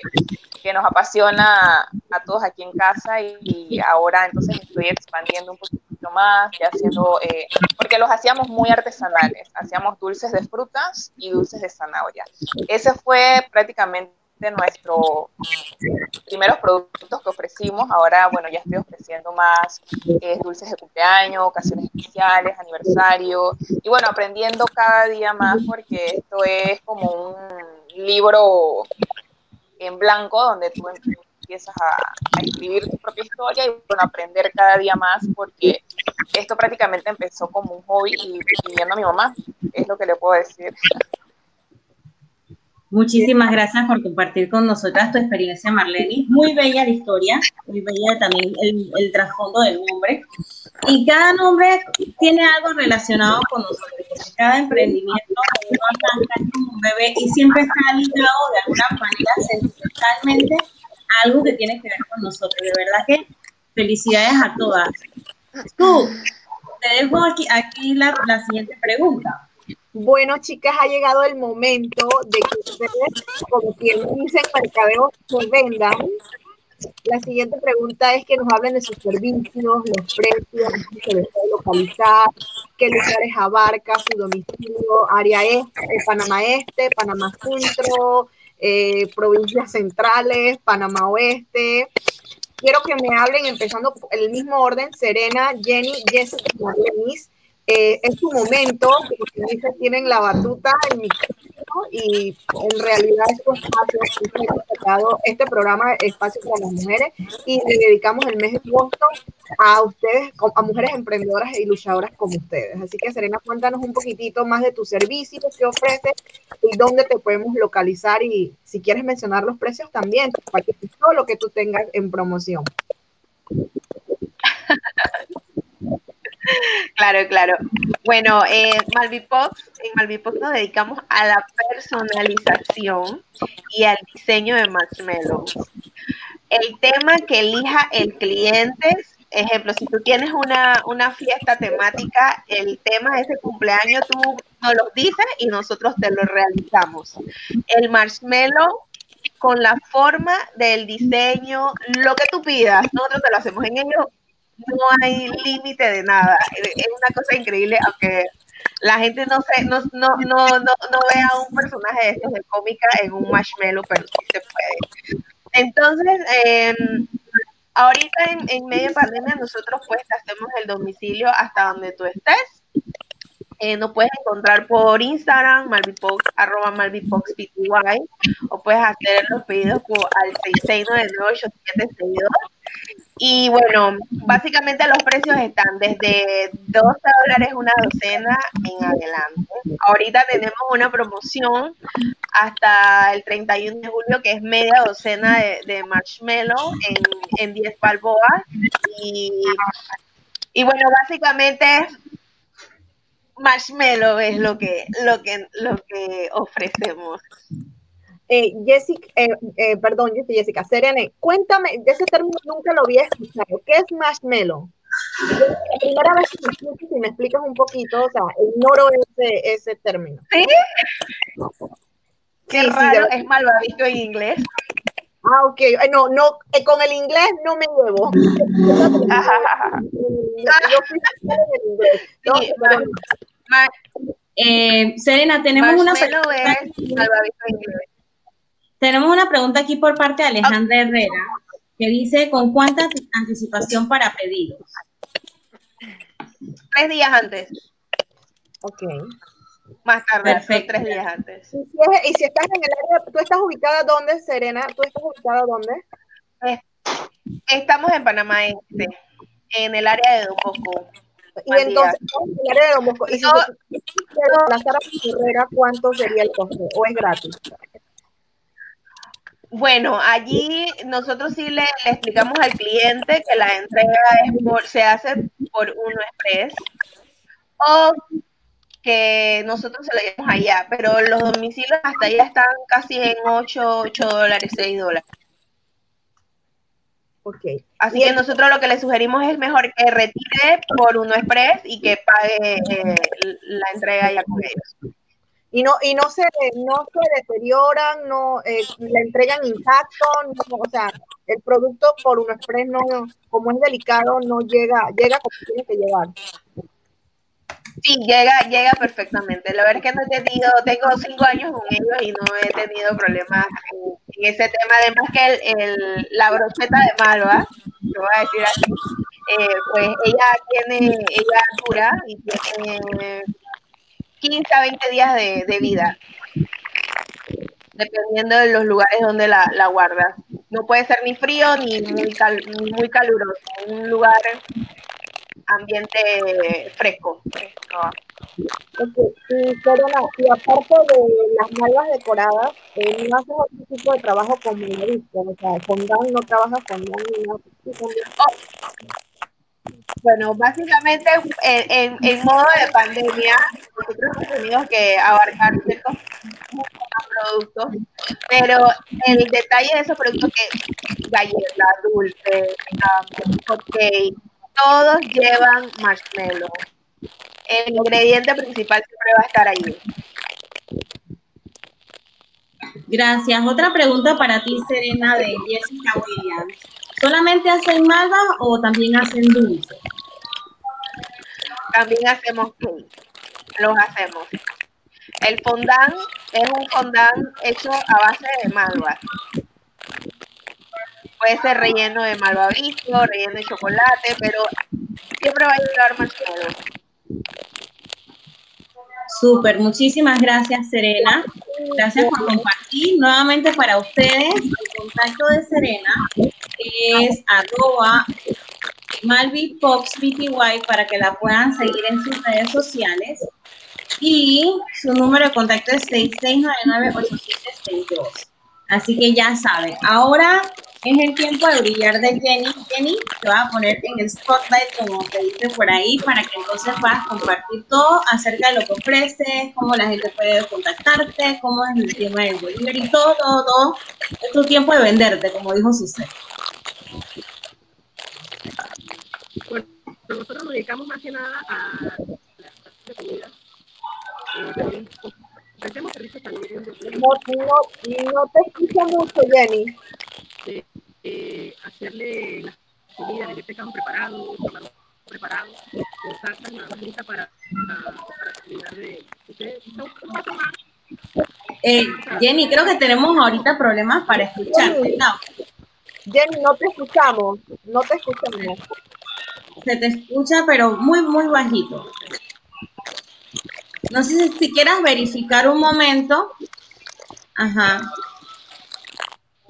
que nos apasiona a todos aquí en casa y, y ahora entonces estoy expandiendo un poquito más, ya haciendo, eh, porque los hacíamos muy artesanales, hacíamos dulces de frutas y dulces de zanahoria. Ese fue prácticamente nuestros primeros productos que ofrecimos. Ahora, bueno, ya estoy ofreciendo más eh, dulces de cumpleaños, ocasiones especiales, aniversario. Y bueno, aprendiendo cada día más porque esto es como un libro en blanco donde tú empiezas a, a, escribir tu propia historia y bueno, aprender cada día más porque esto prácticamente empezó como un hobby y, viendo a mi mamá, es lo que le puedo decir.
Muchísimas gracias por compartir con nosotras tu experiencia, Marlene. Muy bella la historia, muy bella también el, el trasfondo del nombre. Y cada nombre tiene algo relacionado con nosotros, cada emprendimiento uno arranca como un bebé y siempre está ligado de alguna manera sentimentalmente a algo que tiene que ver con nosotros. De verdad que felicidades a todas. Tú, te dejo aquí, aquí la, la siguiente pregunta.
Bueno, chicas, ha llegado el momento de que ustedes, como quien dice en mercadeo, se vendan. La siguiente pregunta es que nos hablen de sus servicios, los precios, se les puede localizar, qué lugares abarca, su domicilio, área este, Panamá Este, Panamá Centro, eh, provincias centrales, Panamá Oeste. Quiero que me hablen, empezando el mismo orden, Serena, Jenny, Jessica y Marlenis, eh, es su momento, como dice, tienen la batuta mi y en realidad este espacio, este programa Espacio para las Mujeres y le dedicamos el mes de agosto a ustedes, a mujeres emprendedoras y luchadoras como ustedes. Así que Serena, cuéntanos un poquitito más de tus servicios, qué ofreces y dónde te podemos localizar y si quieres mencionar los precios también, para que todo lo que tú tengas en promoción.
Claro, claro. Bueno, eh, Malvipox, en Malvipox nos dedicamos a la personalización y al diseño de marshmallows. El tema que elija el cliente, ejemplo, si tú tienes una, una fiesta temática, el tema de ese cumpleaños tú nos lo dices y nosotros te lo realizamos. El marshmallow con la forma del diseño, lo que tú pidas, nosotros te lo hacemos en ello no hay límite de nada. Es una cosa increíble, aunque la gente no se, no, no, no, no, vea un personaje de estos de cómica en un marshmallow, pero sí se puede. Entonces, eh, ahorita en, en, medio de pandemia nosotros pues hacemos el domicilio hasta donde tú estés. Eh, nos puedes encontrar por Instagram, malvipox, arroba malvipoxpty, o puedes hacer los pedidos por, al 66998762 y bueno, básicamente los precios están desde 12 dólares una docena en adelante. Ahorita tenemos una promoción hasta el 31 de julio que es media docena de, marshmallow en, en 10 balboas. Y, y bueno, básicamente marshmallow es lo que, lo que, lo que ofrecemos.
Eh, Jessica, eh, eh, perdón, Jessica, Serene, cuéntame, de ese término nunca lo había escuchado. ¿Qué es marshmallow? La primera vez que me escuchas, si me explicas un poquito, o sea, ignoro ese, ese término.
¿Sí? Qué sí, raro, sí, es malvadito en inglés.
Ah, ok. No, no, eh, con el inglés no me llevo. En inglés.
Eh, Serena, tenemos una pregunta. Tenemos una pregunta aquí por parte de Alejandra Herrera, que dice, ¿con cuánta anticipación para pedidos?
Tres días antes.
Ok.
Más tarde, Perfecto. tres días antes.
¿Y si, es, y si, estás en el área, tú estás ubicada dónde, Serena? ¿Tú estás ubicada dónde?
Estamos en Panamá Este, en el área de Dococo.
Y entonces, vamos a hablar de Don Bosco. Y si
No.
yo quiero reemplazar a mi carrera, ¿cuánto sería el costo? ¿O es gratis?
Bueno, allí nosotros sí le, le explicamos al cliente que la entrega es por, se hace por uno express o que nosotros se lo llevamos allá, pero los domicilios hasta allá están casi en 8, 8 dólares, 6 dólares.
Ok.
Así que nosotros lo que le sugerimos es mejor que retire por uno express y que pague eh, la entrega ya con ellos.
Y no, y no se, no se deterioran, no eh, la entregan intacto, o sea, el producto por un express no, como es delicado, no llega, llega como tiene que llegar.
Sí, llega, llega perfectamente. La verdad es que no he tenido, tengo cinco años con ellos y no he tenido problemas en, ese tema. Además que el, la brocheta de Malva, lo voy a decir así, eh, pues ella tiene, ella dura y tiene 15 a 20 días de, de vida, dependiendo de los lugares donde la, la guardas. No puede ser ni frío ni muy, cal- ni muy caluroso, un lugar ambiente fresco. No.
Ok, Y Corona, y aparte de las malvas decoradas, eh, ¿no haces otro tipo de trabajo como mayorista? O sea, con Dan no trabajas con Dan ni nada.
Bueno, básicamente en, modo de pandemia, nosotros hemos tenido que abarcar ciertos productos, pero el detalle de esos productos que galletas, dulces, um, cupcake, todos llevan marshmallow. El ingrediente principal siempre va a estar allí.
Gracias. Otra pregunta para ti, Serena, de Jessica Williams. ¿Solamente hacen malva o también hacen dulce?
También hacemos cake, los hacemos. El fondant es un fondant hecho a base de malvas. Puede ser relleno de malvavisco, relleno de chocolate, pero siempre va a llevar marshmallow.
Súper, muchísimas gracias, Serena. Gracias por compartir. Nuevamente para ustedes, el contacto de Serena es arroba malvifoxbty para que la puedan seguir en sus redes sociales. Y su número de contacto es 6699-8762. Así que ya saben, ahora es el tiempo de brillar de Jenny. Jenny te va a poner en el spotlight, como te dice por ahí, para que entonces puedas compartir todo acerca de lo que ofreces, cómo la gente puede contactarte, cómo es el tema del delivery, todo, todo, todo. Es tu tiempo de venderte, como dijo Susana.
Bueno, nosotros nos dedicamos más que nada a la comida. Eh, ofrecemos servicios también de,
No, no, no te escucha mucho, Jenny.
de, eh, hacerle la comida, de pescado preparado, camarón preparado, con salsa nada lista para, para, terminar de... Ustedes son un paso más.
Eh, Jenny, creo que tenemos ahorita problemas para escucharte. No,
Jenny, no te escuchamos. No te escuchamos.
se te escucha, pero muy, muy bajito. No sé si, si quieras verificar un momento. Ajá.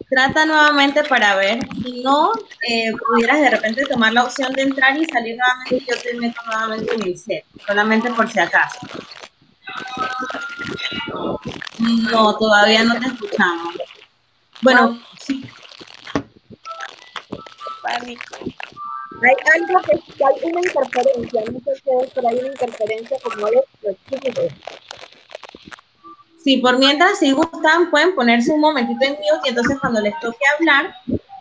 Trata nuevamente para ver. Si no, eh, pudieras de repente tomar la opción de entrar y salir nuevamente. y Yo te meto nuevamente en el set, solamente por si acaso. No, todavía no te escuchamos. Bueno, sí,
Pánico.
Hay algo que que hay una interferencia. No sé qué es, pero hay una interferencia como de
Sí, por mientras, si gustan, pueden ponerse un momentito en mute y entonces cuando les toque hablar,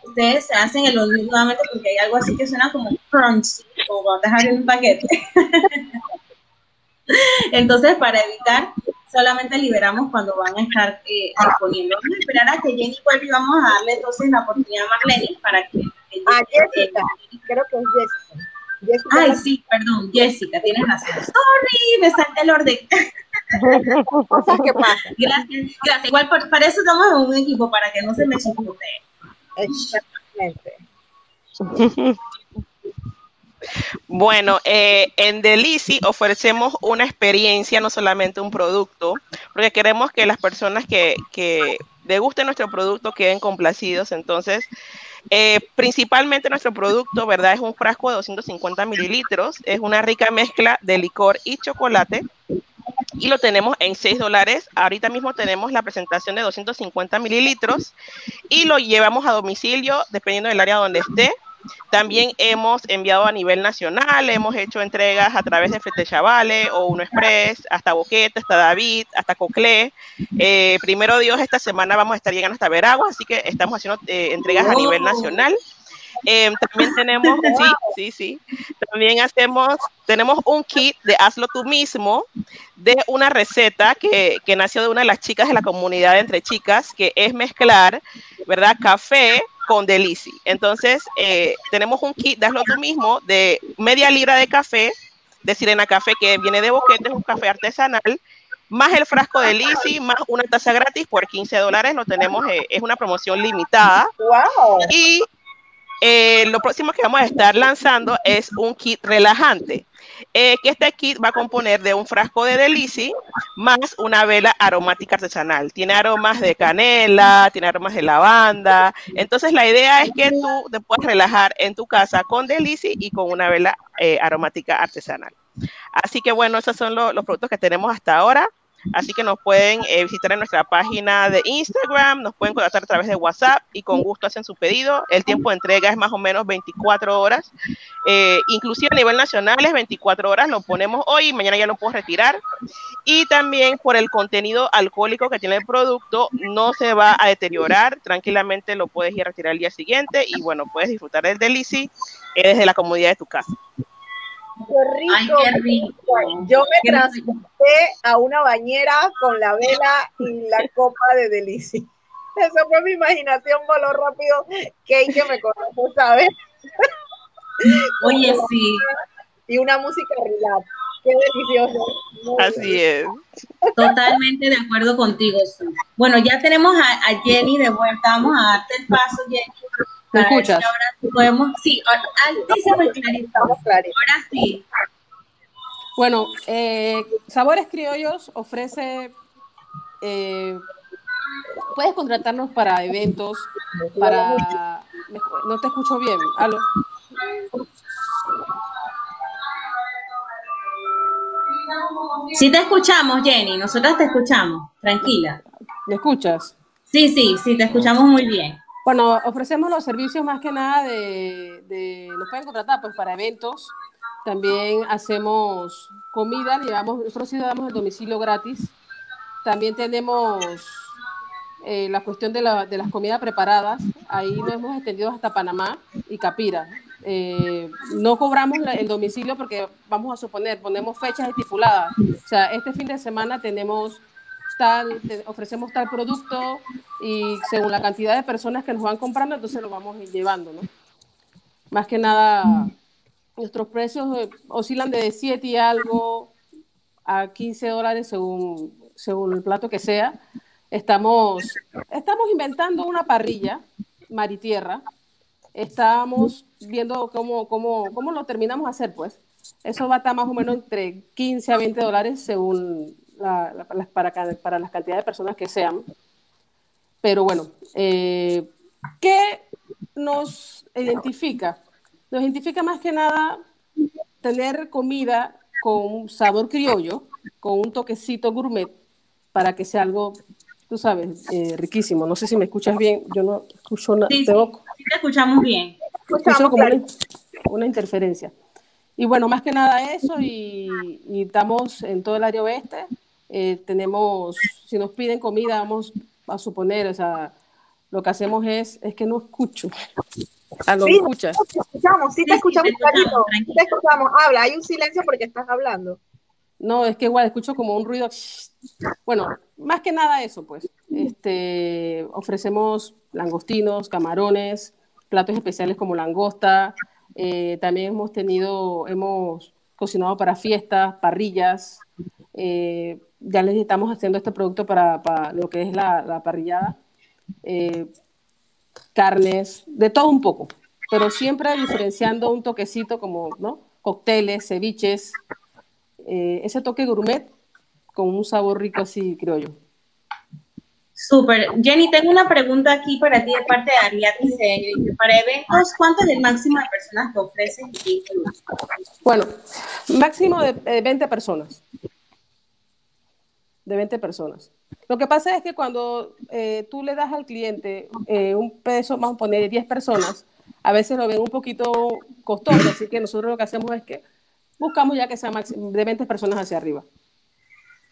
ustedes se hacen el unmute nuevamente porque hay algo así que suena como crunch, como cuando te abren un paquete. entonces, para evitar, solamente liberamos cuando van a estar eh, disponibles. Vamos a esperar a que Jenny vuelva y vamos a darle entonces la oportunidad a Marlene para que...
Ah, Jessica. Creo que es Jessica. Jessica
Ay, sí, perdón, Jessica, tienes razón. Sorry, me salté el orden.
cosas que pasan.
Gracias, gracias. Igual por- para eso estamos en un equipo, para que no se me chispute.
Exactamente.
Bueno, eh, en Delici ofrecemos una experiencia, no solamente un producto, porque queremos que las personas que, que degusten nuestro producto queden complacidos. Entonces, Eh, principalmente nuestro producto, ¿verdad? Es un frasco de 250 mililitros, es una rica mezcla de licor y chocolate y lo tenemos en 6 dólares. Ahorita mismo tenemos la presentación de 250 mililitros y lo llevamos a domicilio dependiendo del área donde esté. También hemos enviado a nivel nacional, hemos hecho entregas a través de Frete Chavale o Uno Express, hasta Boquete, hasta David, hasta Coclé. Eh, primero Dios, esta semana vamos a estar llegando hasta Veragua, así que estamos haciendo eh, entregas a nivel nacional. Eh, también tenemos, sí, sí, sí, también hacemos, tenemos un kit de hazlo tú mismo, de una receta que, que nació de una de las chicas de la comunidad entre chicas, que es mezclar, ¿verdad? Café con Delici. Entonces, eh, tenemos un kit de hazlo tú mismo de media libra de café, de Sirena Café, que viene de boquete, es un café artesanal, más el frasco de Lisi, más una taza gratis por 15 dólares. Lo tenemos, eh, es una promoción limitada.
¡Wow!
Y eh, lo próximo que vamos a estar lanzando es un kit relajante. Eh, que este kit va a componer de un frasco de Delici más una vela aromática artesanal. Tiene aromas de canela, tiene aromas de lavanda. Entonces la idea es que tú te puedas relajar en tu casa con Delici y con una vela eh, aromática artesanal. Así que bueno, esos son los productos que tenemos hasta ahora. Así que nos pueden eh, visitar en nuestra página de Instagram, nos pueden contactar a través de WhatsApp y con gusto hacen su pedido. El tiempo de entrega es más o menos 24 horas. Eh, inclusive a nivel nacional es 24 horas, lo ponemos hoy y mañana ya lo puedo retirar. Y también por el contenido alcohólico que tiene el producto, no se va a deteriorar, tranquilamente lo puedes ir a retirar el día siguiente y bueno, puedes disfrutar del delici eh, desde la comodidad de tu casa.
Qué rico.
Ay, qué rico.
Yo me
Qué rico.
transporté a una bañera con la vela y la copa de delicia. Eso fue mi imaginación, voló rápido. Kate que me conoce, ¿sabes?
Oye, sí,
Y una música relax. Qué delicioso. Muy
Así es.
totalmente de acuerdo contigo. Su. Bueno, ya tenemos a, a Jenny de vuelta. Vamos a darte el paso, Jenny.
¿Me
ver
escuchas?
Ahora sí podemos. Sí, altísimo y clarito. Ahora sí.
Bueno, eh, Sabores Criollos ofrece, eh, puedes contratarnos para eventos, para... No te escucho bien, aló.
Sí te escuchamos, Jenny. Nosotras te escuchamos. Tranquila.
¿Me escuchas?
Sí, sí, sí, te escuchamos muy bien.
Bueno, ofrecemos los servicios más que nada de, de- nos pueden contratar pues para eventos. También hacemos comida, llevamos, nosotros sí damos el domicilio gratis. También tenemos eh, la cuestión de, la- de las comidas preparadas. Ahí nos hemos extendido hasta Panamá y Capira. Eh, no cobramos la- el domicilio porque vamos a suponer, ponemos fechas estipuladas. O sea, este fin de semana tenemos tal, te- ofrecemos tal producto y según la cantidad de personas que nos van comprando, entonces lo vamos llevando, ¿no? Más que nada, nuestros precios eh, oscilan de 7 y algo a 15 dólares según, según el plato que sea. Estamos, estamos inventando una parrilla, maritierra. Estamos viendo cómo, cómo, cómo lo terminamos de hacer, pues. Eso va a estar más o menos entre 15 a 20 dólares según la- la- para, cada- para las cantidades de personas que sean. Pero bueno, eh, ¿qué nos identifica? Nos identifica más que nada tener comida con un sabor criollo, con un toquecito gourmet, para que sea algo, tú sabes, eh, riquísimo. No sé si me escuchas bien, yo no escucho nada.
Sí, sí,
tengo-
sí te escuchamos bien.
Escuchamos
como una, una interferencia. Y bueno, más que nada eso, y, y estamos en todo el área oeste. Eh, tenemos, si nos piden comida, vamos a suponer, o sea, lo que hacemos es, es que no escucho. A lo
Sí.
escuchas.
Te escuchamos, sí
Sí,
te
sí,
escuchamos
te escuchamos.
Sí te escuchamos. Habla, hay un silencio porque estás hablando.
No, es que igual escucho como un ruido. Bueno, más que nada eso, pues. Este, ofrecemos langostinos, camarones, platos especiales como langosta. eh, también hemos tenido, hemos cocinado para fiestas, parrillas. eh, ya les estamos haciendo este producto para, para lo que es la, la parrillada. eh, carnes, de todo un poco, pero siempre diferenciando un toquecito como, ¿no? Cócteles, ceviches, eh, ese toque gourmet con un sabor rico así criollo.
Súper. Jenny, tengo una pregunta aquí para ti de parte de Ariadne Dice, para eventos, ¿cuánto es el máximo de personas que ofrecen?
Bueno, máximo de 20 personas. De 20 personas. Lo que pasa es que cuando eh, tú le das al cliente eh, un peso, vamos a poner 10 personas, a veces lo ven un poquito costoso, así que nosotros lo que hacemos es que buscamos ya que sea de 20 personas hacia arriba.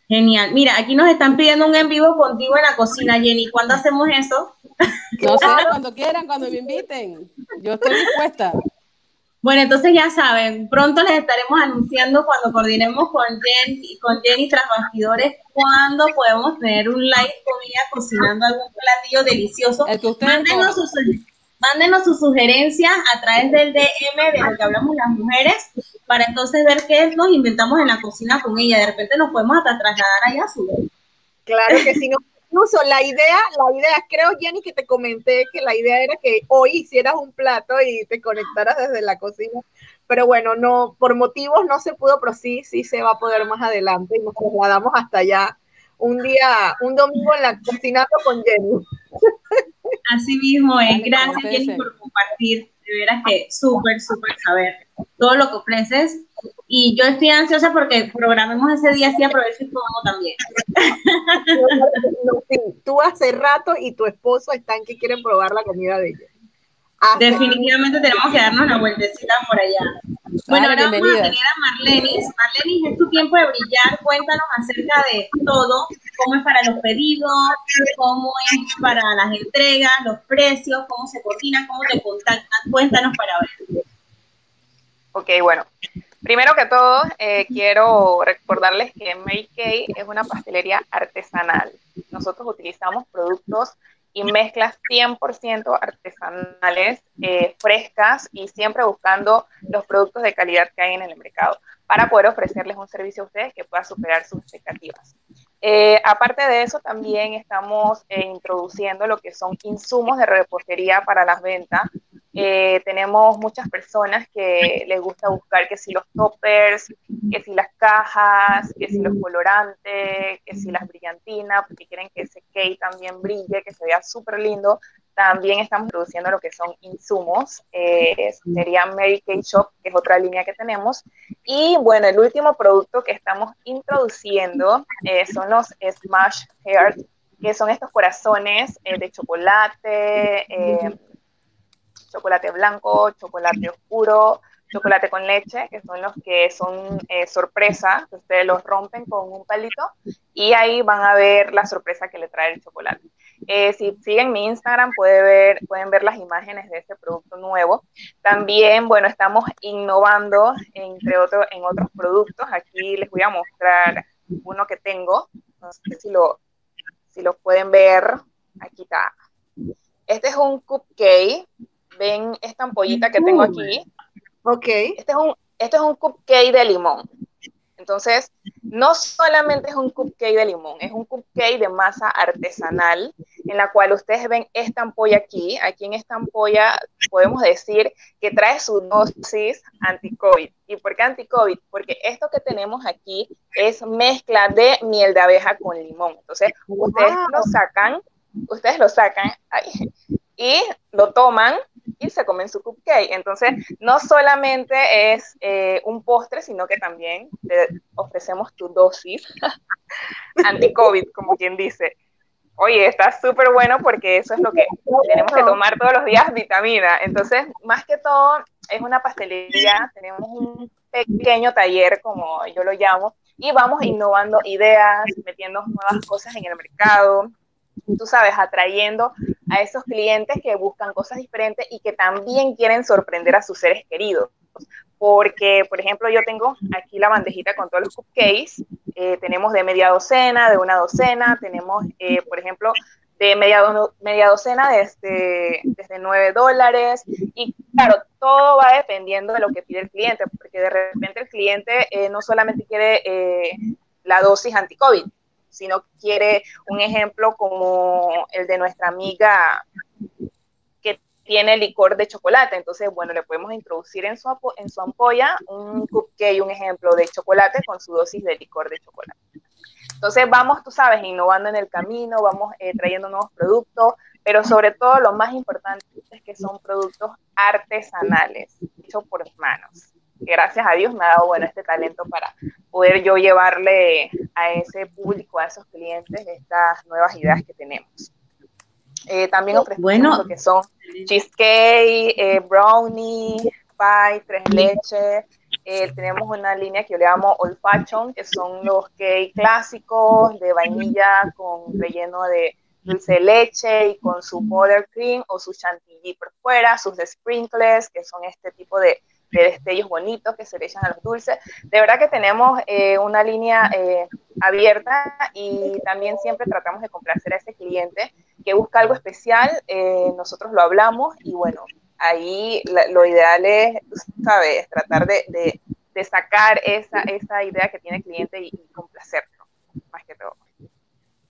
Genial. Mira, aquí nos están pidiendo un en vivo contigo en la cocina, Jenny. ¿Cuándo hacemos eso?
No sé, cuando quieran, cuando me inviten. Yo estoy dispuesta.
Bueno, entonces ya saben, pronto les estaremos anunciando cuando coordinemos con Jenny, con Jenny tras bastidores, cuando podemos tener un live con ella cocinando algún platillo delicioso. Mándenos sus, mándenos sus sugerencias a través del DM de lo que hablamos las mujeres, para entonces ver qué nos inventamos en la cocina con ella. De repente nos podemos hasta trasladar allá a su
Claro que sí, no incluso la idea, la idea, creo Jenny que te comenté que la idea era que hoy hicieras un plato y te conectaras desde la cocina, pero bueno, no, por motivos no se pudo, pero sí, sí se va a poder más adelante y nos trasladamos hasta allá un día, un domingo en la cocinando con Jenny.
Así mismo es, gracias Jenny por compartir, de veras que súper, súper saber todo lo que ofreces y yo estoy ansiosa porque programemos ese día así aprovecho y como también.
tú hace rato y tu esposo están que quieren probar la comida de
Definitivamente tenemos que darnos una vueltecita por allá. Bueno, ahora vamos a tener a Marlenis. Marlenis, es tu tiempo de brillar. Cuéntanos acerca de todo, cómo es para los pedidos, cómo es para las entregas, los precios, cómo se coordina, cómo te contactan. Cuéntanos para ver.
Ok, bueno. Primero que todo, eh, quiero recordarles que Mary Kay es una pastelería artesanal. Nosotros utilizamos productos y mezclas 100% artesanales, eh, frescas y siempre buscando los productos de calidad que hay en el mercado para poder ofrecerles un servicio a ustedes que pueda superar sus expectativas. Eh, aparte de eso, también estamos introduciendo lo que son insumos de repostería para las ventas eh, tenemos muchas personas que les gusta buscar que si los toppers, que si las cajas, que si los colorantes, que si las brillantinas, porque quieren que ese cake también brille, que se vea súper lindo. También estamos produciendo lo que son insumos, eh, sería Mary Kay Shop, que es otra línea que tenemos. Y bueno, el último producto que estamos introduciendo eh, son los Smash Heart, que son estos corazones de chocolate, chocolate blanco, chocolate oscuro, chocolate con leche, que son los que son eh, sorpresa, ustedes los rompen con un palito y ahí van a ver la sorpresa que le trae el chocolate. Eh, si siguen mi Instagram puede ver, pueden ver las imágenes de este producto nuevo. También, bueno, estamos innovando entre otros en otros productos. Aquí les voy a mostrar uno que tengo. No sé si lo, si lo pueden ver. Aquí está. Este es un cupcake ven esta ampollita que tengo aquí.
Ok.
Este es un, este es un cupcake de limón. Entonces, no solamente es un cupcake de limón, es un cupcake de masa artesanal, en la cual ustedes ven esta ampolla aquí. Aquí en esta ampolla podemos decir que trae su dosis anti-COVID. ¿Y por qué anti-COVID? Porque esto que tenemos aquí es mezcla de miel de abeja con limón. Entonces, ustedes lo sacan, ustedes lo sacan y lo toman y se comen su cupcake. Entonces, no solamente es eh, un postre, sino que también te ofrecemos tu dosis anti-COVID, como quien dice. Oye, está súper bueno porque eso es lo que tenemos que tomar todos los días, vitamina. Entonces, más que todo, es una pastelería, tenemos un pequeño taller, como yo lo llamo, y vamos innovando ideas, metiendo nuevas cosas en el mercado, tú sabes, atrayendo a esos clientes que buscan cosas diferentes y que también quieren sorprender a sus seres queridos. Porque, por ejemplo, yo tengo aquí la bandejita con todos los cupcakes, eh, tenemos de media docena, de una docena, tenemos, eh, por ejemplo, de media, media docena desde, desde 9 dólares. Y claro, todo va dependiendo de lo que pide el cliente, porque de repente el cliente eh, no solamente quiere la dosis anti-COVID, sino quiere un ejemplo como el de nuestra amiga que tiene licor de chocolate. Entonces, bueno, le podemos introducir en su, en su ampolla un cupcake, un ejemplo de chocolate con su dosis de licor de chocolate. Entonces, vamos, tú sabes, innovando en el camino, vamos eh, trayendo nuevos productos, pero sobre todo lo más importante es que son productos artesanales, hechos por manos. Gracias a Dios me ha dado bueno este talento para poder yo llevarle a ese público, a esos clientes, estas nuevas ideas que tenemos. Eh, también ofrecemos bueno. lo que son cheesecake, eh, brownie, pie, tres leches. Eh, tenemos una línea que yo le llamo old fashion, que son los cake clásicos de vainilla con relleno de dulce de leche y con su buttercream o su chantilly por fuera, sus sprinkles, que son este tipo de, de destellos bonitos que se le echan a los dulces. De verdad que tenemos eh, una línea eh, abierta y también siempre tratamos de complacer a ese cliente que busca algo especial, eh, nosotros lo hablamos y bueno, ahí lo ideal es, ¿sabes?, tratar de, de, sacar esa, esa idea que tiene el cliente y, y complacerlo, más que todo.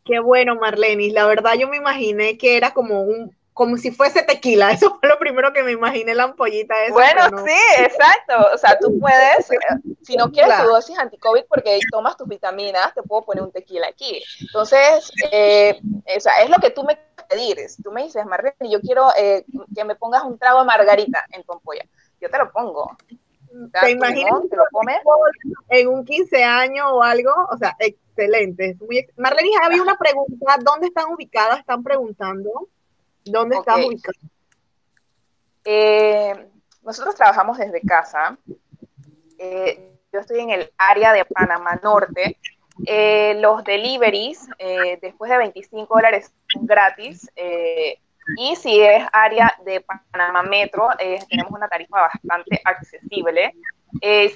Qué bueno, Marlenis. La verdad yo me imaginé que era como un como si fuese tequila. Eso fue lo primero que me imaginé la ampollita esa.
Bueno, sí, exacto. O sea, tú puedes, eh, si no quieres tu dosis anti-COVID porque tomas tus vitaminas, te puedo poner un tequila aquí. Entonces, eh, o sea, es lo que tú me pedir. tú me dices, Marlene, yo quiero eh, que me pongas un trago de margarita en tu ampolla, yo te lo pongo.
¿Te imaginas? ¿Te lo comes? En un 15 años o algo, o sea, excelente. muy Marlene, había una pregunta, ¿dónde están ubicadas? Están preguntando. ¿Dónde estamos ubicados?
Eh, nosotros trabajamos desde casa. Eh, yo estoy en el área de Panamá Norte. Eh, los deliveries después de 25 dólares son gratis. Y si es área de Panamá Metro, tenemos una tarifa bastante accesible.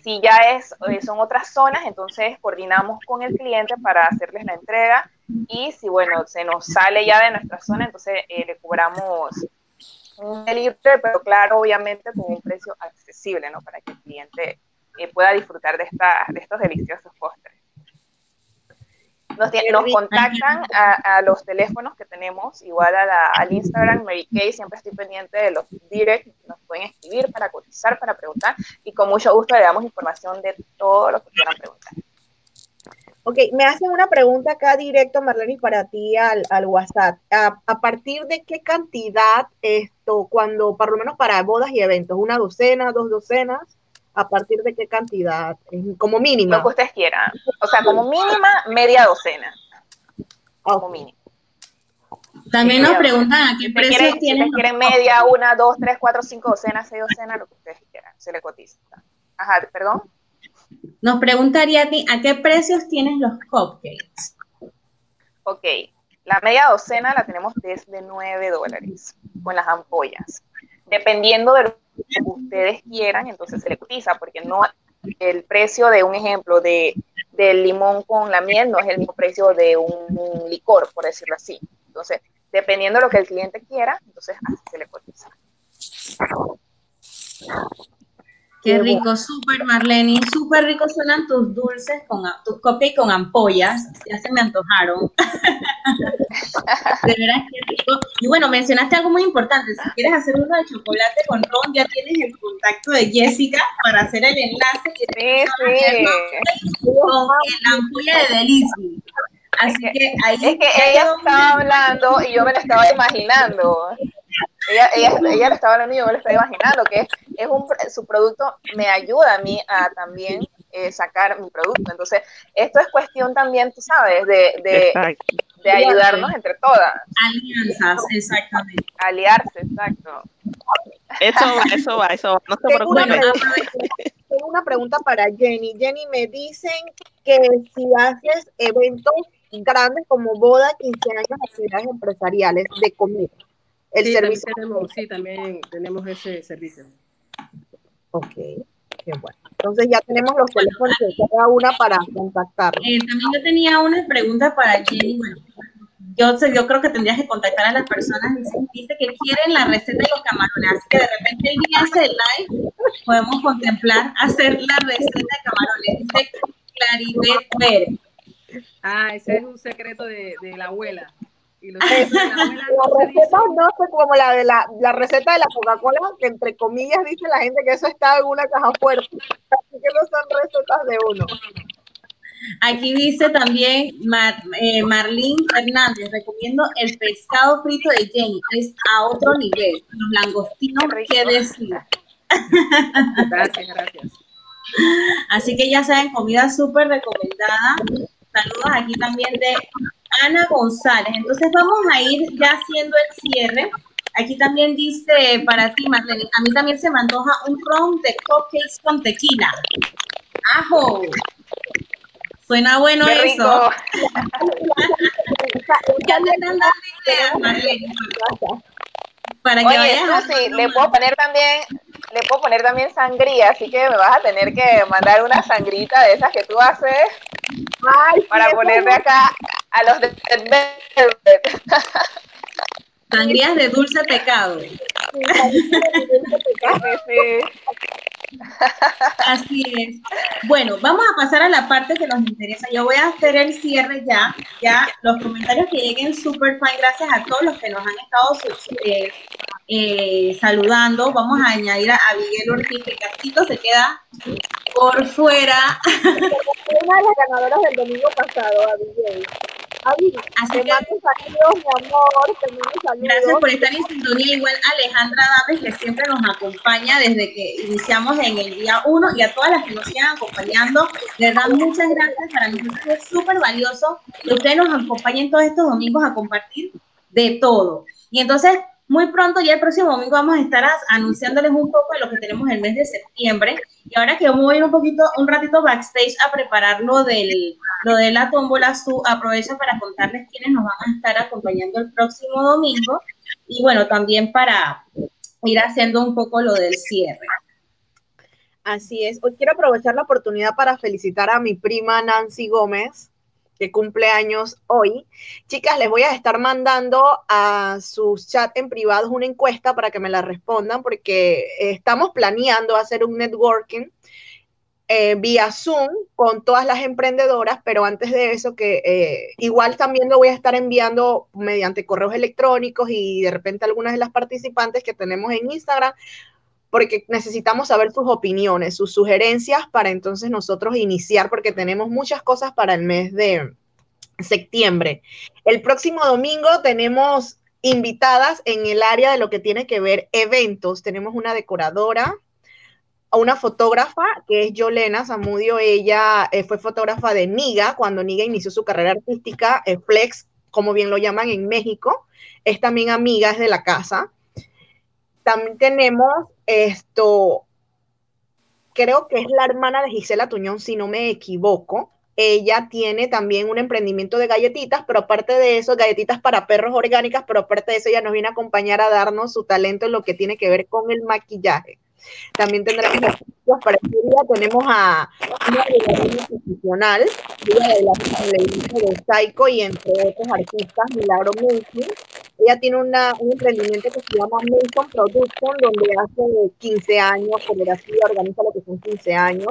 si ya es, son otras zonas, entonces coordinamos con el cliente para hacerles la entrega y si, bueno, se nos sale ya de nuestra zona, entonces eh, le cobramos un delivery, pero claro, obviamente con un precio accesible, ¿no? Para que el cliente eh, pueda disfrutar de, esta, de estos deliciosos postres. Nos, nos contactan a, a, los teléfonos que tenemos, igual a la, al Instagram, Mary Kay, siempre estoy pendiente de los direct, nos pueden escribir para cotizar, para preguntar, y con mucho gusto le damos información de todo lo que quieran preguntar.
Ok, me hacen una pregunta acá directo, Marlene, para ti al, WhatsApp. A, partir de qué cantidad esto, cuando, por lo menos para bodas y eventos, una docena, dos docenas, a partir de qué cantidad, como mínima?
Lo que ustedes quieran. O sea, como mínima, media docena. Como mínimo.
También nos preguntan a qué precio
tienen. Si quieren media, una, dos, tres, cuatro, cinco docenas, seis docenas, lo que ustedes quieran. Se le cotiza. Ajá, perdón.
Nos preguntaría a ti, ¿a qué precios tienen los cupcakes?
Ok, la media docena la tenemos desde 9 dólares con las ampollas. Dependiendo de lo que ustedes quieran, entonces se le cotiza, porque no el precio de un ejemplo de del limón con la miel no es el mismo precio de un, licor, por decirlo así. Entonces, dependiendo de lo que el cliente quiera, entonces así se le cotiza.
Qué rico, súper Marlene, súper rico suenan tus dulces con tus copias con ampollas, ya se me antojaron. de veras que rico. Y bueno, mencionaste algo muy importante, si quieres hacer uno de chocolate con ron, ya tienes el contacto de Jessica para hacer el enlace que
sí, sí.
con la ampolla de Delicia. Así que, ahí
es que ella estaba hablando y yo me la estaba imaginando. Ella, ella, ella, lo estaba hablando y yo me lo estaba imaginando, que es, un, su producto me ayuda a mí a también eh, sacar mi producto. Entonces, esto es cuestión también, tú sabes, de, de, de ayudarnos entre todas.
Alianzas, exactamente.
Aliarse, exacto.
Eso, eso va, eso va. No se
tengo, una pregunta, tengo una pregunta para Jenny. Jenny, me dicen que si haces eventos grandes como boda, 15 años, actividades empresariales de comida el
sí,
servicio.
También tenemos, sí, también tenemos ese servicio.
Ok, qué bueno. Entonces ya tenemos los teléfonos de cada una para contactar.
Eh, también yo tenía una pregunta para Jenny. yo, yo creo que tendrías que contactar a las personas. Dice, que quieren la receta de los camarones. Así que de repente el día de live podemos contemplar hacer la receta de camarones. Dice Claribet Pérez.
Ah, ese es un secreto de, de la abuela. Y los la
La
no
receta fue como la de la, la receta de la Coca-Cola, que entre comillas dice la gente que eso está en una caja fuerte. Así que no son recetas de uno.
Aquí dice también Mar, eh, Marlene Hernández, recomiendo el pescado frito de Jenny, es a otro nivel. Los langostinos, qué decir.
Gracias, gracias.
Así que ya saben, comida súper recomendada. Saludos aquí también de Ana González. Entonces vamos a ir ya haciendo el cierre. Aquí también dice para ti, Marlene, a mí también se me antoja un ron de cupcakes con tequila. ¡Ajo! Suena bueno
Qué
eso. Ya te están dando ideas, Marlene, para que
Oye,
vayas a-
Susi, le puedo poner también, le puedo poner también sangría, así que me vas a tener que mandar una sangrita de esas que tú haces
Ay,
para ponerle
es
acá a los de Velvet.
Sangrías de dulce pecado.
Sí, sí, sí.
Así es. Bueno, vamos a pasar a la parte que nos interesa. Yo voy a hacer el cierre ya. Ya los comentarios que lleguen súper fine. Gracias a todos los que nos han estado eh, eh, saludando. Vamos a añadir a Abigail Ortiz, que Castito se queda por fuera.
una de las ganadoras del domingo pasado, Abigail. Abi,
Así
te
que-
mando saludos, mi amor, te mando saludos.
Gracias por estar en sintonía. Igual Alejandra Dames, que siempre nos acompaña desde que iniciamos en el día 1 y a todas las que nos sigan acompañando. De verdad, muchas gracias. Para nosotros es súper valioso que ustedes nos acompañen todos estos domingos a compartir de todo. Y entonces, muy pronto, ya el próximo domingo, vamos a estar anunciándoles un poco de lo que tenemos el mes de septiembre. Y ahora que vamos a ir un poquito, un ratito backstage a preparar lo, del, lo de la tómbola, su, aprovecho para contarles quiénes nos van a estar acompañando el próximo domingo. Y bueno, también para ir haciendo un poco lo del cierre.
Así es. Hoy quiero aprovechar la oportunidad para felicitar a mi prima Nancy Gómez, que cumple años hoy. Chicas, les voy a estar mandando a sus chat en privados una encuesta para que me la respondan, porque estamos planeando hacer un networking eh, vía Zoom con todas las emprendedoras, pero antes de eso, que eh, igual también lo voy a estar enviando mediante correos electrónicos y de repente algunas de las participantes que tenemos en Instagram porque necesitamos saber sus opiniones, sus sugerencias para entonces nosotros iniciar, porque tenemos muchas cosas para el mes de septiembre. El próximo domingo tenemos invitadas en el área de lo que tiene que ver eventos. Tenemos una decoradora, una fotógrafa que es Yolena Zamudio. Ella eh, fue fotógrafa de Niga cuando Niga inició su carrera artística, eh, Flex, como bien lo llaman en México. Es también amiga, es de la casa. También tenemos esto, creo que es la hermana de Gisela Tuñón, si no me equivoco. Ella tiene también un emprendimiento de galletitas, pero aparte de eso, galletitas para perros orgánicas, pero aparte de eso, ella nos viene a acompañar a darnos su talento en lo que tiene que ver con el maquillaje. También tendremos para este. Tenemos a una institucional, ella de la de Psycho y entre otros artistas, Milagro Mason. Ella tiene una, un emprendimiento que se llama Mason Production, donde hace 15 años, cooperativa, organiza lo que son 15 años.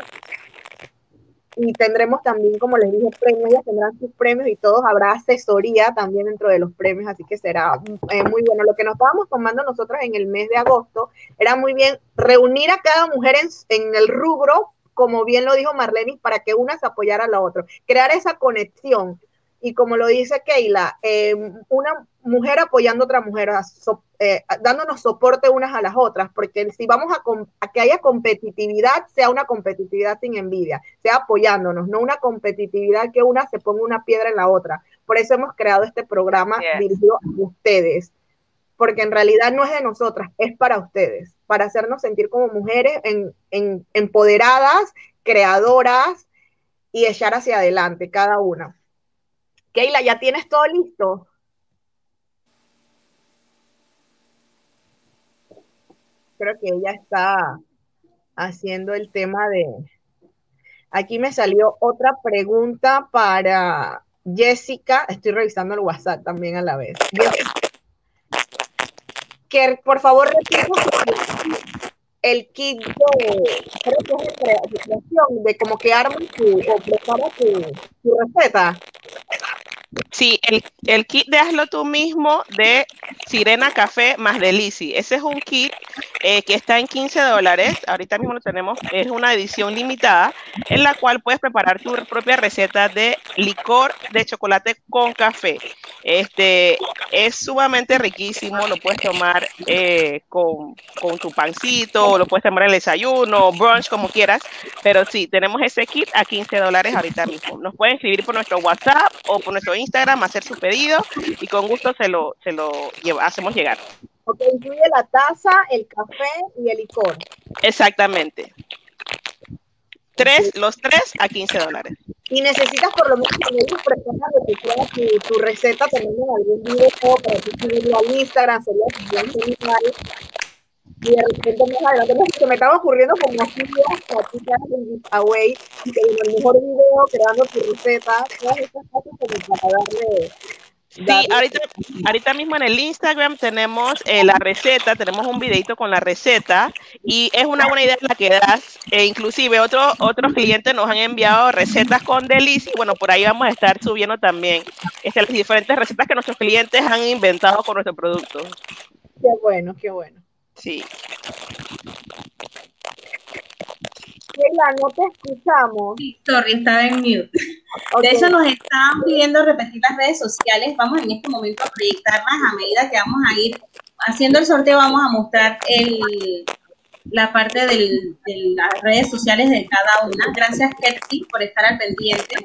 Y tendremos también, como les dije, premios, ellas tendrán sus premios y todos habrá asesoría también dentro de los premios, así que será eh, muy bueno. Lo que nos estábamos tomando nosotros en el mes de agosto era muy bien reunir a cada mujer en, en el rubro, como bien lo dijo Marlene, para que una se apoyara a la otra, crear esa conexión. Y como lo dice Keila, eh, una mujer apoyando a otra mujer, so, eh, dándonos soporte unas a las otras, porque si vamos a, a, que haya competitividad, sea una competitividad sin envidia, sea apoyándonos, no una competitividad que una se ponga una piedra en la otra. Por eso hemos creado este programa
Yes.
dirigido a ustedes, porque en realidad no es de nosotras, es para ustedes, para hacernos sentir como mujeres en, en, empoderadas, creadoras y echar hacia adelante cada una. Keila, ¿ya tienes todo listo? Creo que ella está haciendo el tema de... Aquí me salió otra pregunta para Jessica. Estoy revisando el WhatsApp también a la vez. Que por favor repita el kit de, creo que es de creación, de como que arma tu, o prepara tu, tu receta.
Sí, el, el, kit de hazlo tú mismo de Sirena Café más Delici. Ese es un kit eh, que está en 15 dólares. Ahorita mismo lo tenemos. Es una edición limitada en la cual puedes preparar tu propia receta de licor de chocolate con café. Este es sumamente riquísimo. Lo puedes tomar eh, con, con, tu pancito, lo puedes tomar en el desayuno, brunch, como quieras. Pero sí, tenemos ese kit a 15 dólares ahorita mismo. Nos pueden escribir por nuestro WhatsApp o por nuestro Instagram, hacer su pedido y con gusto se lo, se lo lleva, hacemos llegar.
Ok, incluye la taza, el café y el licor.
Exactamente. Tres, los tres a 15 dólares.
Y necesitas por lo menos tener personas de que tu, tu receta también en algún video para subirlo al Instagram, sería. Y de repente más adelante se me estaba ocurriendo como así en y que en el mejor video creando tu receta, todas estas cosas como para darle
Sí, ahorita, ahorita mismo en el Instagram tenemos eh, la receta, tenemos un videito con la receta y es una buena idea la que das. E inclusive otros otros clientes nos han enviado recetas con delicia y bueno, por ahí vamos a estar subiendo también este, las diferentes recetas que nuestros clientes han inventado con nuestro producto.
Qué bueno, qué bueno.
Sí.
Sheila, no te escuchamos.
Sí, sorry, estaba en mute. De hecho, nos están pidiendo repetir las redes sociales. Vamos en este momento a proyectarlas a medida que vamos a ir haciendo el sorteo. Vamos a mostrar el, la parte del, de las redes sociales de cada una. Gracias, Ketsi, por estar al pendiente.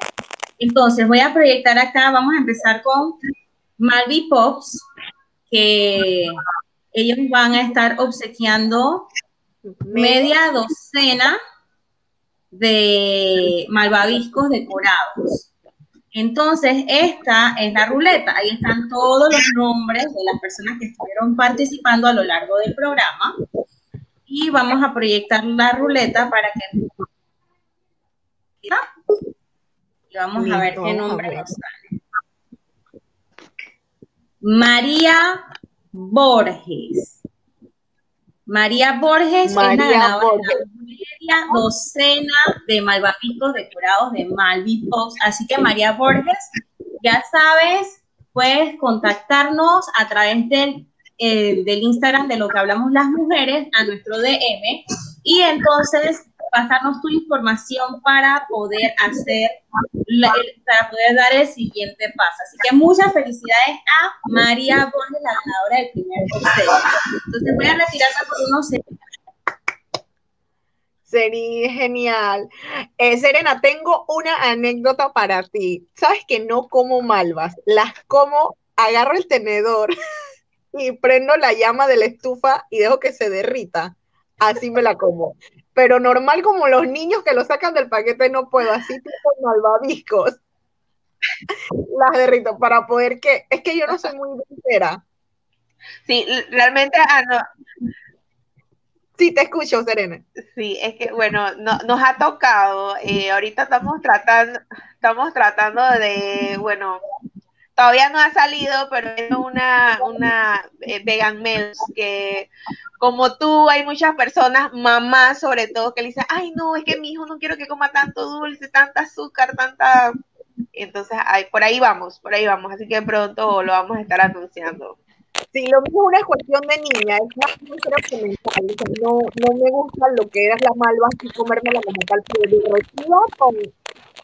Entonces, voy a proyectar acá. Vamos a empezar con Malvi Pops, que ellos van a estar obsequiando media docena de malvaviscos decorados. Entonces, esta es la ruleta. Ahí están todos los nombres de las personas que estuvieron participando a lo largo del programa. Y vamos a proyectar la ruleta para que... Y vamos a ver qué nombre nos sale. María Borges. María Borges
María es la
media docena de malvaviscos decorados de Malvi Así que María Borges, ya sabes, puedes contactarnos a través del, eh, del Instagram de lo que hablamos las mujeres a nuestro DM y entonces pasarnos tu información para poder hacer, para poder dar el siguiente paso. Así que muchas felicidades a María Borges, la ganadora del primer sorteo. Entonces voy a retirarme por unos segundos.
Sería genial. Eh, Serena, tengo una anécdota para ti. Sabes que no como malvas, las como, agarro el tenedor y prendo la llama de la estufa y dejo que se derrita. Así me la como pero normal como los niños que lo sacan del paquete no puedo, así tipo malvaviscos. Las derrito para poder que, es que yo no soy muy entera.
Sí, realmente, ah, no.
Sí, te escucho, Serena.
Sí, es que, bueno, no, nos ha tocado, eh, ahorita estamos tratando, estamos tratando de, bueno, todavía no ha salido, pero es una, una eh, vegan meals que como tú, hay muchas personas, mamás sobre todo, que le dicen, ay, no, es que mi hijo no quiero que coma tanto dulce, tanta azúcar, tanta... Entonces, ay, por ahí vamos, por ahí vamos, así que pronto lo vamos a estar anunciando.
Sí, lo mismo es una cuestión de niña, es más que mental, o sea, no, no me gusta lo que eras la malva, así comérmela como tal, pero con,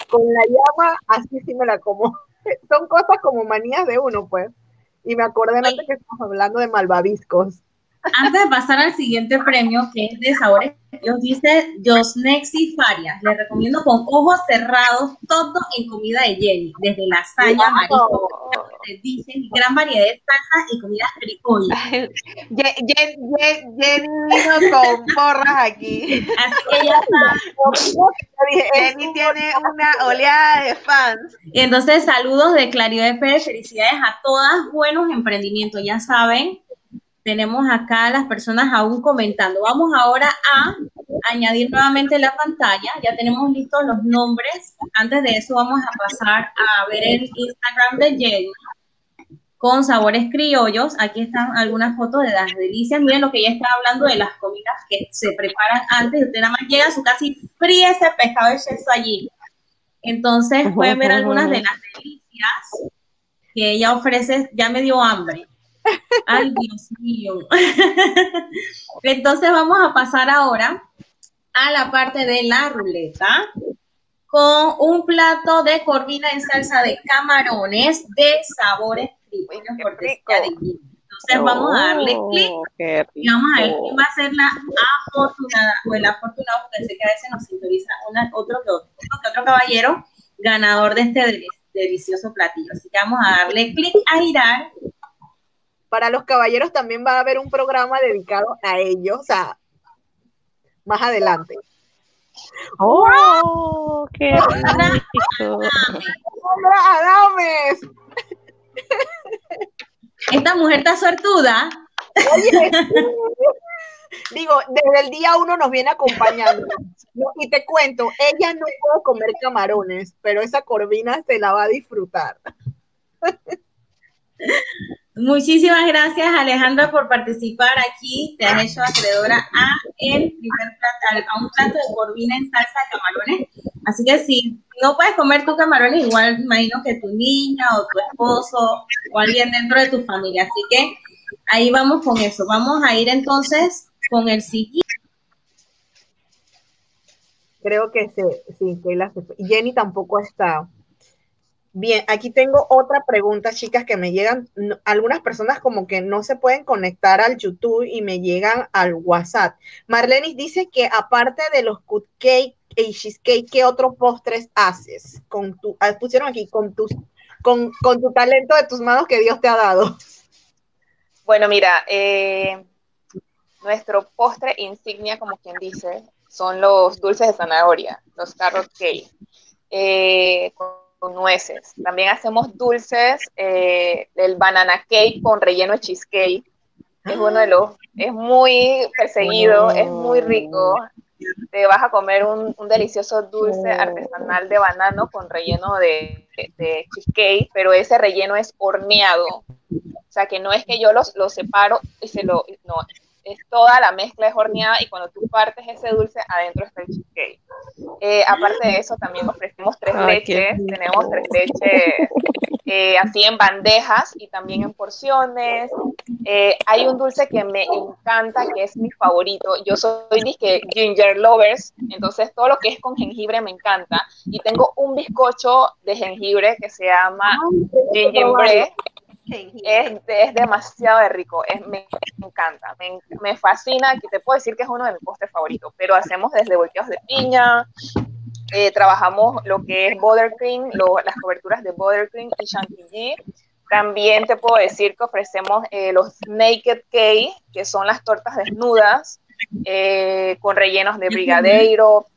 con la llama, así sí me la como. Son cosas como manías de uno, pues. Y me acordé antes que estamos hablando de malvaviscos.
Antes de pasar al siguiente premio, que es de sabores, Dios dice Josnexi Farias. Les recomiendo con ojos cerrados todo en comida de Jenny, desde lasaña, marisco, dicen gran variedad de salsas y comidas criollas.
Jenny vino con porras aquí.
Así que ya está.
Jenny tiene una oleada de fans.
Y entonces, saludos de Claridad de felicidades a todas, buenos emprendimientos, ya saben tenemos acá las personas aún comentando. Vamos ahora a añadir nuevamente la pantalla. Ya tenemos listos los nombres. Antes de eso vamos a pasar a ver el Instagram de Jenny con sabores criollos. Aquí están algunas fotos de las delicias. Miren lo que ella está hablando de las comidas que se preparan antes. Usted nada más llega a su casa y fríe ese pescado de allí. Entonces pueden ver algunas de las delicias que ella ofrece, ya me dio hambre. Ay, Dios mío. Entonces vamos a pasar ahora a la parte de la ruleta con un plato de corvina en salsa de camarones de sabores criollos por de Entonces vamos a darle
Oh,
clic y vamos a ver quién va a ser la afortunada o el afortunado, porque sé que a veces nos sintoniza una, otro, que otro, que otro caballero ganador de este deli- delicioso platillo. Así que vamos a darle clic a girar.
Para los caballeros también va a haber un programa dedicado a ellos, o sea, más adelante.
Oh, qué rico.
¡Hola, Adames!
Esta mujer está suertuda.
Oye, digo, desde el día uno nos viene acompañando. No, y te cuento, ella no puede comer camarones, pero esa corvina se la va a disfrutar.
Muchísimas gracias, Alejandra, por participar aquí. Te has hecho acreedora a, el primer plato, a un plato de corvina en salsa de camarones. Así que si no puedes comer tu camarones, igual imagino que tu niña o tu esposo o alguien dentro de tu familia. Así que ahí vamos con eso. Vamos a ir entonces con el siguiente.
Creo que se, sí, Keila se fue. Jenny tampoco está. Bien, aquí tengo otra pregunta, chicas, que me llegan. algunas personas como que no se pueden conectar al YouTube y me llegan al WhatsApp. Marlenis dice que aparte de los cupcake y cheesecake, ¿qué otros postres haces? Con tu, ah, pusieron aquí, con tus, con, con tu talento de tus manos que Dios te ha dado.
Bueno, mira, eh, nuestro postre insignia, como quien dice, son los dulces de zanahoria, los carrot cake, eh, con, nueces. También hacemos dulces, eh, el banana cake con relleno de cheesecake. Es uno de los, es muy perseguido, es muy rico. Te vas a comer un, un delicioso dulce artesanal de banano con relleno de, de cheesecake, pero ese relleno es horneado. O sea, que no es que yo los, los separo y se lo... No, es toda la mezcla es horneada y cuando tú partes ese dulce, adentro está el cheesecake. Eh, aparte de eso, también ofrecemos tres
Ay,
leches. Tenemos tres leches eh, así en bandejas y también en porciones. Eh, hay un dulce que me encanta, que es mi favorito. Yo soy disque ginger lovers, entonces todo lo que es con jengibre me encanta. Y tengo un bizcocho de jengibre que se llama gingerbread es, es demasiado de rico, es, me, me encanta, me, me fascina, que te puedo decir que es uno de mis postres favoritos, pero hacemos desde volteos de piña, eh, trabajamos lo que es buttercream, lo, las coberturas de buttercream y chantilly, también te puedo decir que ofrecemos eh, los naked cake, que son las tortas desnudas, eh, con rellenos de brigadeiro,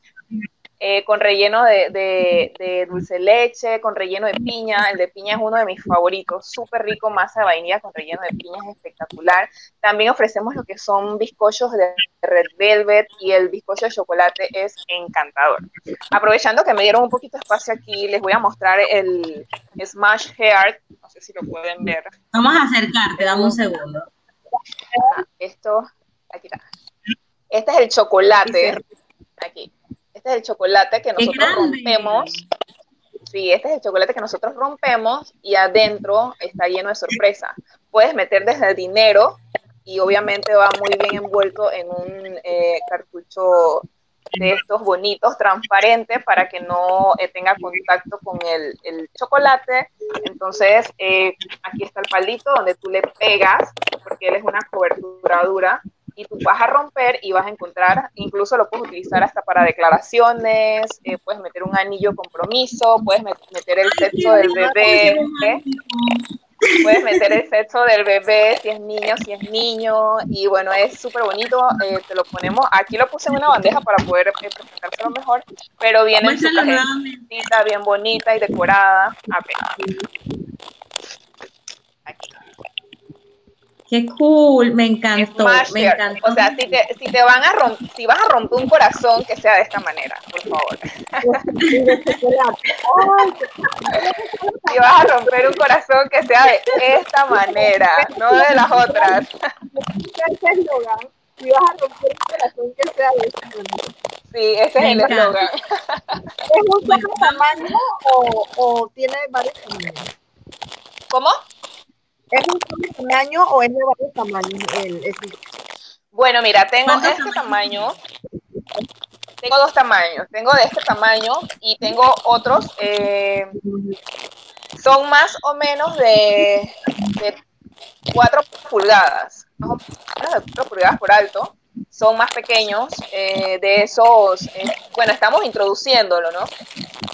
eh, con relleno de, de, de, dulce leche, con relleno de piña. El de piña es uno de mis favoritos, súper rico, masa de vainilla con relleno de piña es espectacular. También ofrecemos lo que son bizcochos de red velvet y el bizcocho de chocolate es encantador. Aprovechando que me dieron un poquito de espacio aquí, les voy a mostrar el Smash Heart. No sé si lo pueden ver.
Vamos a acercarte, dame un segundo.
Esto, aquí está. Este es el chocolate. Aquí. Este es el chocolate que nosotros rompemos. Sí, este es el chocolate que nosotros rompemos y adentro está lleno de sorpresa. Puedes meter desde el dinero y obviamente va muy bien envuelto en un eh, cartucho de estos bonitos, transparentes, para que no eh, tenga contacto con el, el chocolate. Entonces, eh, aquí está el palito donde tú le pegas, porque él es una cobertura dura, y tú vas a romper y vas a encontrar, incluso lo puedes utilizar hasta para declaraciones, eh, puedes meter un anillo compromiso, puedes met meter el sexo del bebé, ¿eh? puedes meter el sexo del bebé, si es niño, si es niño, y bueno, es súper bonito, eh, te lo ponemos, aquí lo puse en una bandeja para poder eh, presentárselo mejor, pero viene en su cajita bien bonita y decorada.
Qué cool, me encantó, me encantó.
O sea, si te, si te van a romper, si vas a romper un corazón, que sea de esta manera, por favor. si vas a romper un corazón, que sea de esta manera, no de las otras.
Si vas a romper un corazón, que sea de esta manera.
Sí, ese es el eslogan.
¿Es un solo tamaño o, o tiene varios tamaños?
¿Cómo?
¿Es un tamaño o es de varios tamaños? El, el-
Bueno, mira, tengo
¿Cuántos
este tamaño. Tengo dos tamaños. Tengo de este tamaño y tengo otros. eh, son más o menos de, de 4 pulgadas. Más o menos de 4 pulgadas por alto. Son más pequeños. eh, de esos. eh, bueno, estamos introduciéndolo, ¿no?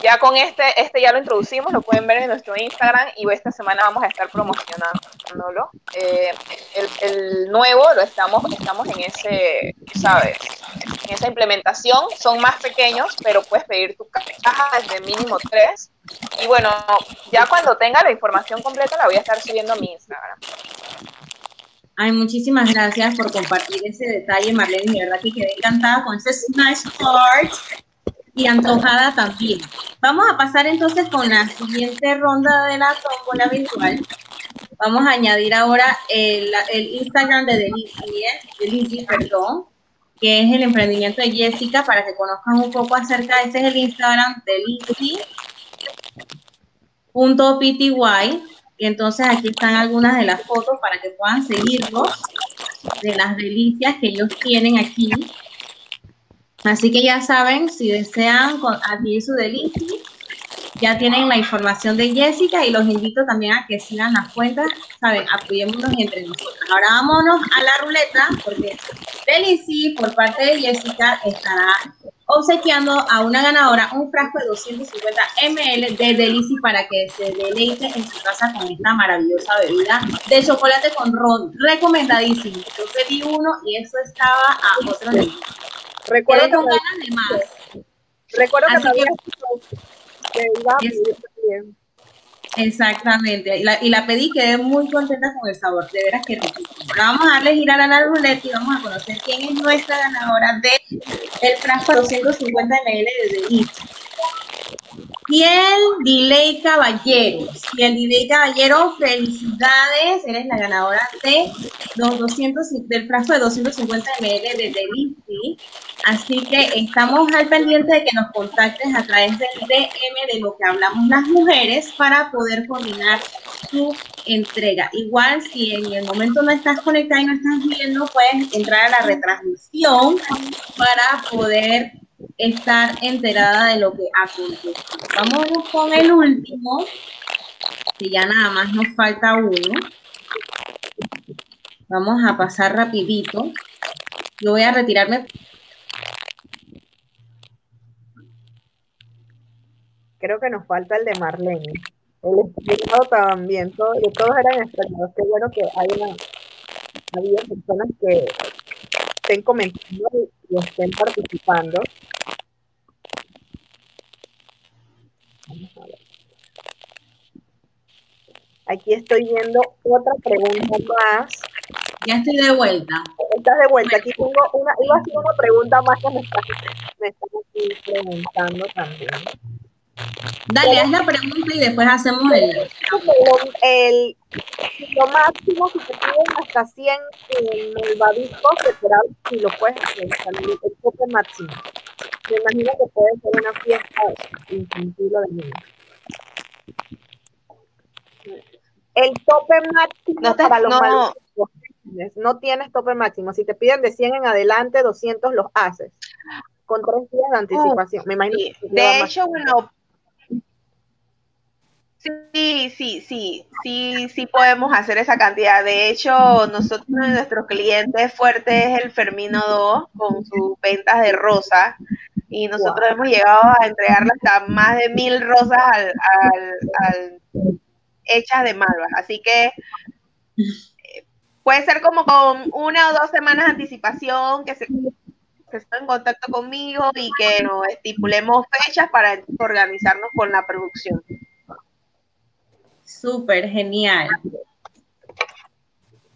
Ya con este, este ya lo introducimos, lo pueden ver en nuestro Instagram y esta semana vamos a estar promocionándolo. Eh, el, el nuevo lo estamos, estamos en ese, ¿sabes? En esa implementación. Son más pequeños, pero puedes pedir tu caja desde mínimo tres. Y bueno, ya cuando tenga la información completa la voy a estar subiendo a mi Instagram.
Ay, muchísimas gracias por compartir ese detalle, Marlene. De verdad que quedé encantada con ese Smash Heart y antojada también. Vamos a pasar entonces con la siguiente ronda de la tómbola virtual. Vamos a añadir ahora el, el Instagram de Delizy, perdón, que es el emprendimiento de Jessica, para que conozcan un poco acerca. Este es el Instagram Delizy.pty. Y entonces aquí están algunas de las fotos para que puedan seguirlos de las delicias que ellos tienen aquí. Así que ya saben, si desean adquirir su delicia, ya tienen la información de Jessica y los invito también a que sigan las cuentas, saben, apoyémonos entre nosotros. Ahora vámonos a la ruleta, porque Delicy, por parte de Jessica, estará obsequiando a una ganadora un frasco de 250 ml de Delicy para que se deleite en su casa con esta maravillosa bebida de chocolate con ron, recomendadísimo. Yo pedí uno y eso estaba a otro nivel.
recuerdo
Quedé
que,
con ganas de más.
recuerdo que
Así que-
dicho que iba a.
Exactamente, y la, y la pedí, quedé muy contenta con el sabor, de veras que riquísimo. Vamos a darle girar a la ruleta y vamos a conocer quién es nuestra ganadora de el frasco 250 ml de Delicia. Y el Delay Caballeros. Y el Delay Caballero, felicidades, eres la ganadora de los 200, y- del frasco de 250 ml de Delicia. Así que estamos al pendiente de que nos contactes a través del DM de lo que hablamos las mujeres para poder coordinar tu entrega. Igual si en el momento no estás conectada y no estás viendo, puedes entrar a la retransmisión para poder estar enterada de lo que acontece. Vamos con el último, que ya nada más nos falta uno. Vamos a pasar rapidito. Yo voy a retirarme
Creo que nos falta el de Marlene. El explicado también. Todo, y todos eran extraños. Qué bueno que haya habido personas que estén comentando y, estén participando. Vamos a ver. Aquí estoy viendo otra pregunta más.
Ya estoy de vuelta.
Estás de vuelta. Aquí tengo una, iba a hacer una pregunta más que me están, me están aquí preguntando también.
Dale, haz la pregunta y después hacemos el.
El, lo máximo que te piden hasta 100 en el babisco, será si lo puedes hacer, el, el tope máximo. Me imagino que puede ser una fiesta infantil o de niños. El tope máximo
No te-
para los
no.
no tienes tope máximo. Si te piden de 100 en adelante, 200 los haces. Con tres días de anticipación. Me imagino que
De hecho, bueno, sí, sí, sí, sí, sí podemos hacer esa cantidad. De hecho, nosotros, nuestro cliente fuerte es el Fermino 2 con sus ventas de rosas y nosotros hemos llegado a entregarle hasta más de mil rosas al, al, al- hechas de malvas. Así que eh, puede ser como con una o dos semanas de anticipación que se que estén en contacto conmigo y que nos estipulemos fechas para organizarnos con la producción.
Súper genial.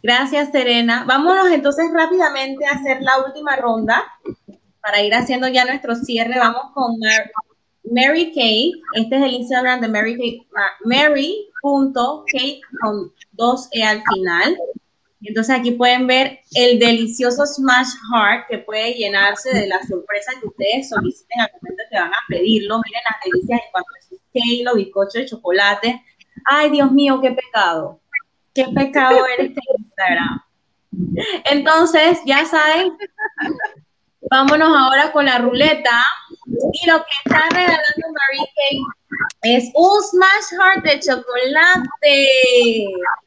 Gracias, Serena. Vámonos entonces rápidamente a hacer la última ronda para ir haciendo ya nuestro cierre. Vamos con Mar- Mary Kay. Este es el Instagram de Mary Kay. ah, Mary.kay con dos E al final. Entonces aquí pueden ver el delicioso Smash Heart que puede llenarse de la sorpresa que ustedes soliciten al momento que van a pedirlo. Miren las delicias en cuanto a sus cake, los bizcochos de chocolate. Ay, Dios mío, qué pecado. Qué pecado eres de Instagram. Entonces, ya saben, vámonos ahora con la ruleta. Y lo que está regalando Mary Kay es un Smash Heart de chocolate.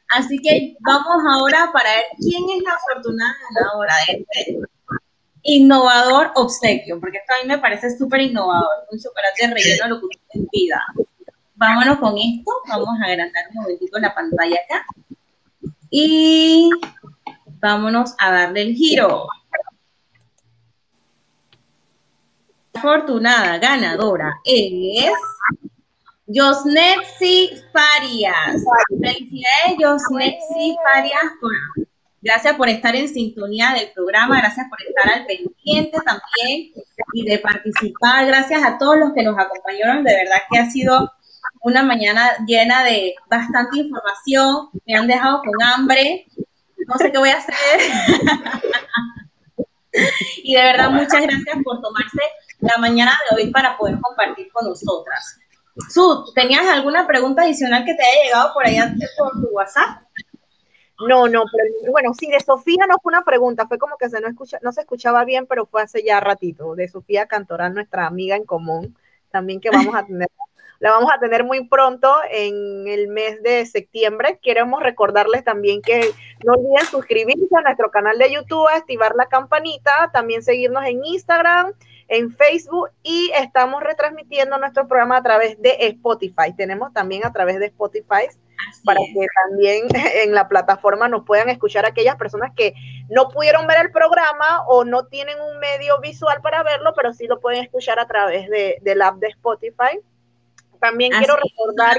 Así que vamos ahora para ver quién es la afortunada ganadora de este innovador obsequio, porque esto a mí me parece súper innovador, un chocolate relleno lo que usted pida. Vámonos con esto, vamos a agrandar un momentito la pantalla acá y vámonos a darle el giro. Afortunada ganadora es Josnetsi Farias. Felicidades, Farias. Gracias por estar en sintonía del programa, gracias por estar al pendiente también y de participar. Gracias a todos los que nos acompañaron. De verdad que ha sido una mañana llena de bastante información. Me han dejado con hambre. No sé qué voy a hacer. y de verdad, muchas gracias por tomarse la mañana de hoy para poder compartir con nosotras. Su, ¿tenías alguna pregunta adicional que te haya llegado por ahí antes por tu WhatsApp?
No, no, pero bueno, sí, de Sofía no fue una pregunta, fue como que se no, escucha, no se escuchaba bien, pero fue hace ya ratito, de Sofía Cantoral, nuestra amiga en común, también que vamos a tener, la vamos a tener muy pronto en el mes de septiembre. Queremos recordarles también que no olviden suscribirse a nuestro canal de YouTube, activar la campanita, también seguirnos en Instagram, en Facebook y estamos retransmitiendo nuestro programa a través de Spotify. Tenemos también a través de Spotify para que también en la plataforma nos puedan escuchar aquellas personas que no pudieron ver el programa o no tienen un medio visual para verlo, pero sí lo pueden escuchar a través de, del app de Spotify. También quiero recordar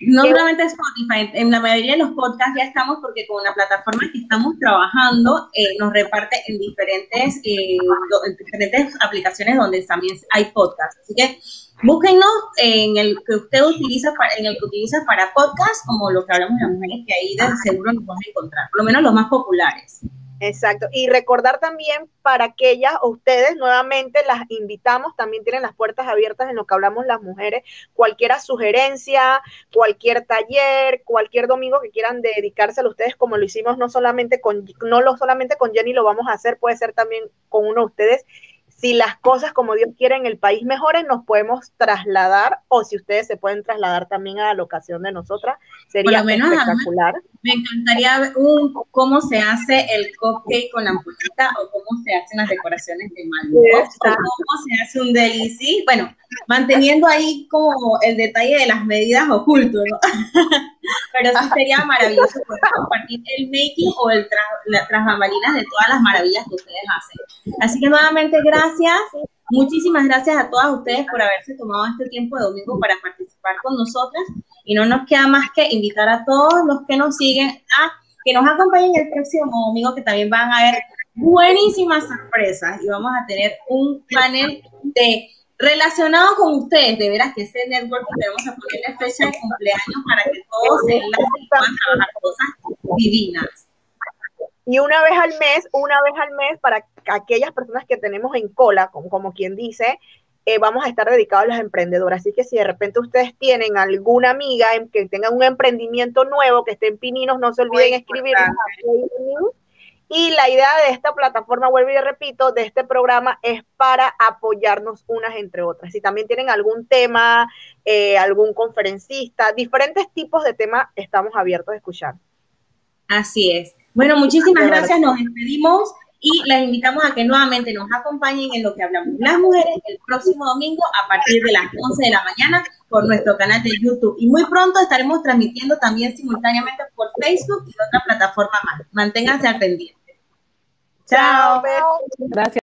no solamente Spotify, en la mayoría de los podcasts ya estamos porque con la plataforma que estamos trabajando eh, nos reparte en diferentes, eh, en diferentes aplicaciones donde también hay podcasts. Así que búsquenos en el que usted utiliza para, en el que utiliza para podcast, como lo que hablamos de las mujeres, que ahí de seguro nos vamos a encontrar, por lo menos los más populares.
Exacto. Y recordar también para aquellas, ustedes nuevamente las invitamos, también tienen las puertas abiertas en lo que hablamos las mujeres, cualquier sugerencia, cualquier taller, cualquier domingo que quieran dedicárselo a ustedes, como lo hicimos no solamente con, no lo solamente con Jenny lo vamos a hacer, puede ser también con uno de ustedes si las cosas como Dios quiere en el país mejoren, nos podemos trasladar o si ustedes se pueden trasladar también a la locación de nosotras, sería menos, espectacular.
Me encantaría ver un, cómo se hace el cupcake con la ampulita o cómo se hacen las decoraciones de Maldives o cómo se hace un delici. Bueno, manteniendo ahí como el detalle de las medidas oculto, ¿no? Pero sí sería maravilloso poder compartir el making o el tras, bambalinas de todas las maravillas que ustedes hacen. Así que nuevamente, gracias. Muchísimas gracias a todas ustedes por haberse tomado este tiempo de domingo para participar con nosotras. Y no nos queda más que invitar a todos los que nos siguen a que nos acompañen el próximo domingo, que también van a haber buenísimas sorpresas y vamos a tener un panel de relacionado con ustedes, de veras que ese network tenemos a ponerle fecha de cumpleaños para que todos se enlacen y puedan trabajar cosas divinas.
Y una vez al mes, una vez al mes, para aquellas personas que tenemos en cola, como, como quien dice, eh, vamos a estar dedicados a las emprendedoras. Así que si de repente ustedes tienen alguna amiga que tenga un emprendimiento nuevo, que esté en Pininos, no se olviden escribir. Y la idea de esta plataforma, vuelvo y repito, de este programa es para apoyarnos unas entre otras. Si también tienen algún tema, eh, algún conferencista, diferentes tipos de temas, estamos abiertos a escuchar.
Así es. Bueno, muchísimas gracias. Nos despedimos y las invitamos a que nuevamente nos acompañen en lo que hablamos las mujeres el próximo domingo a partir de las 11 de la mañana por nuestro canal de YouTube. Y muy pronto estaremos transmitiendo también simultáneamente por Facebook y otra plataforma más. Manténganse al pendiente. Chao.
Gracias.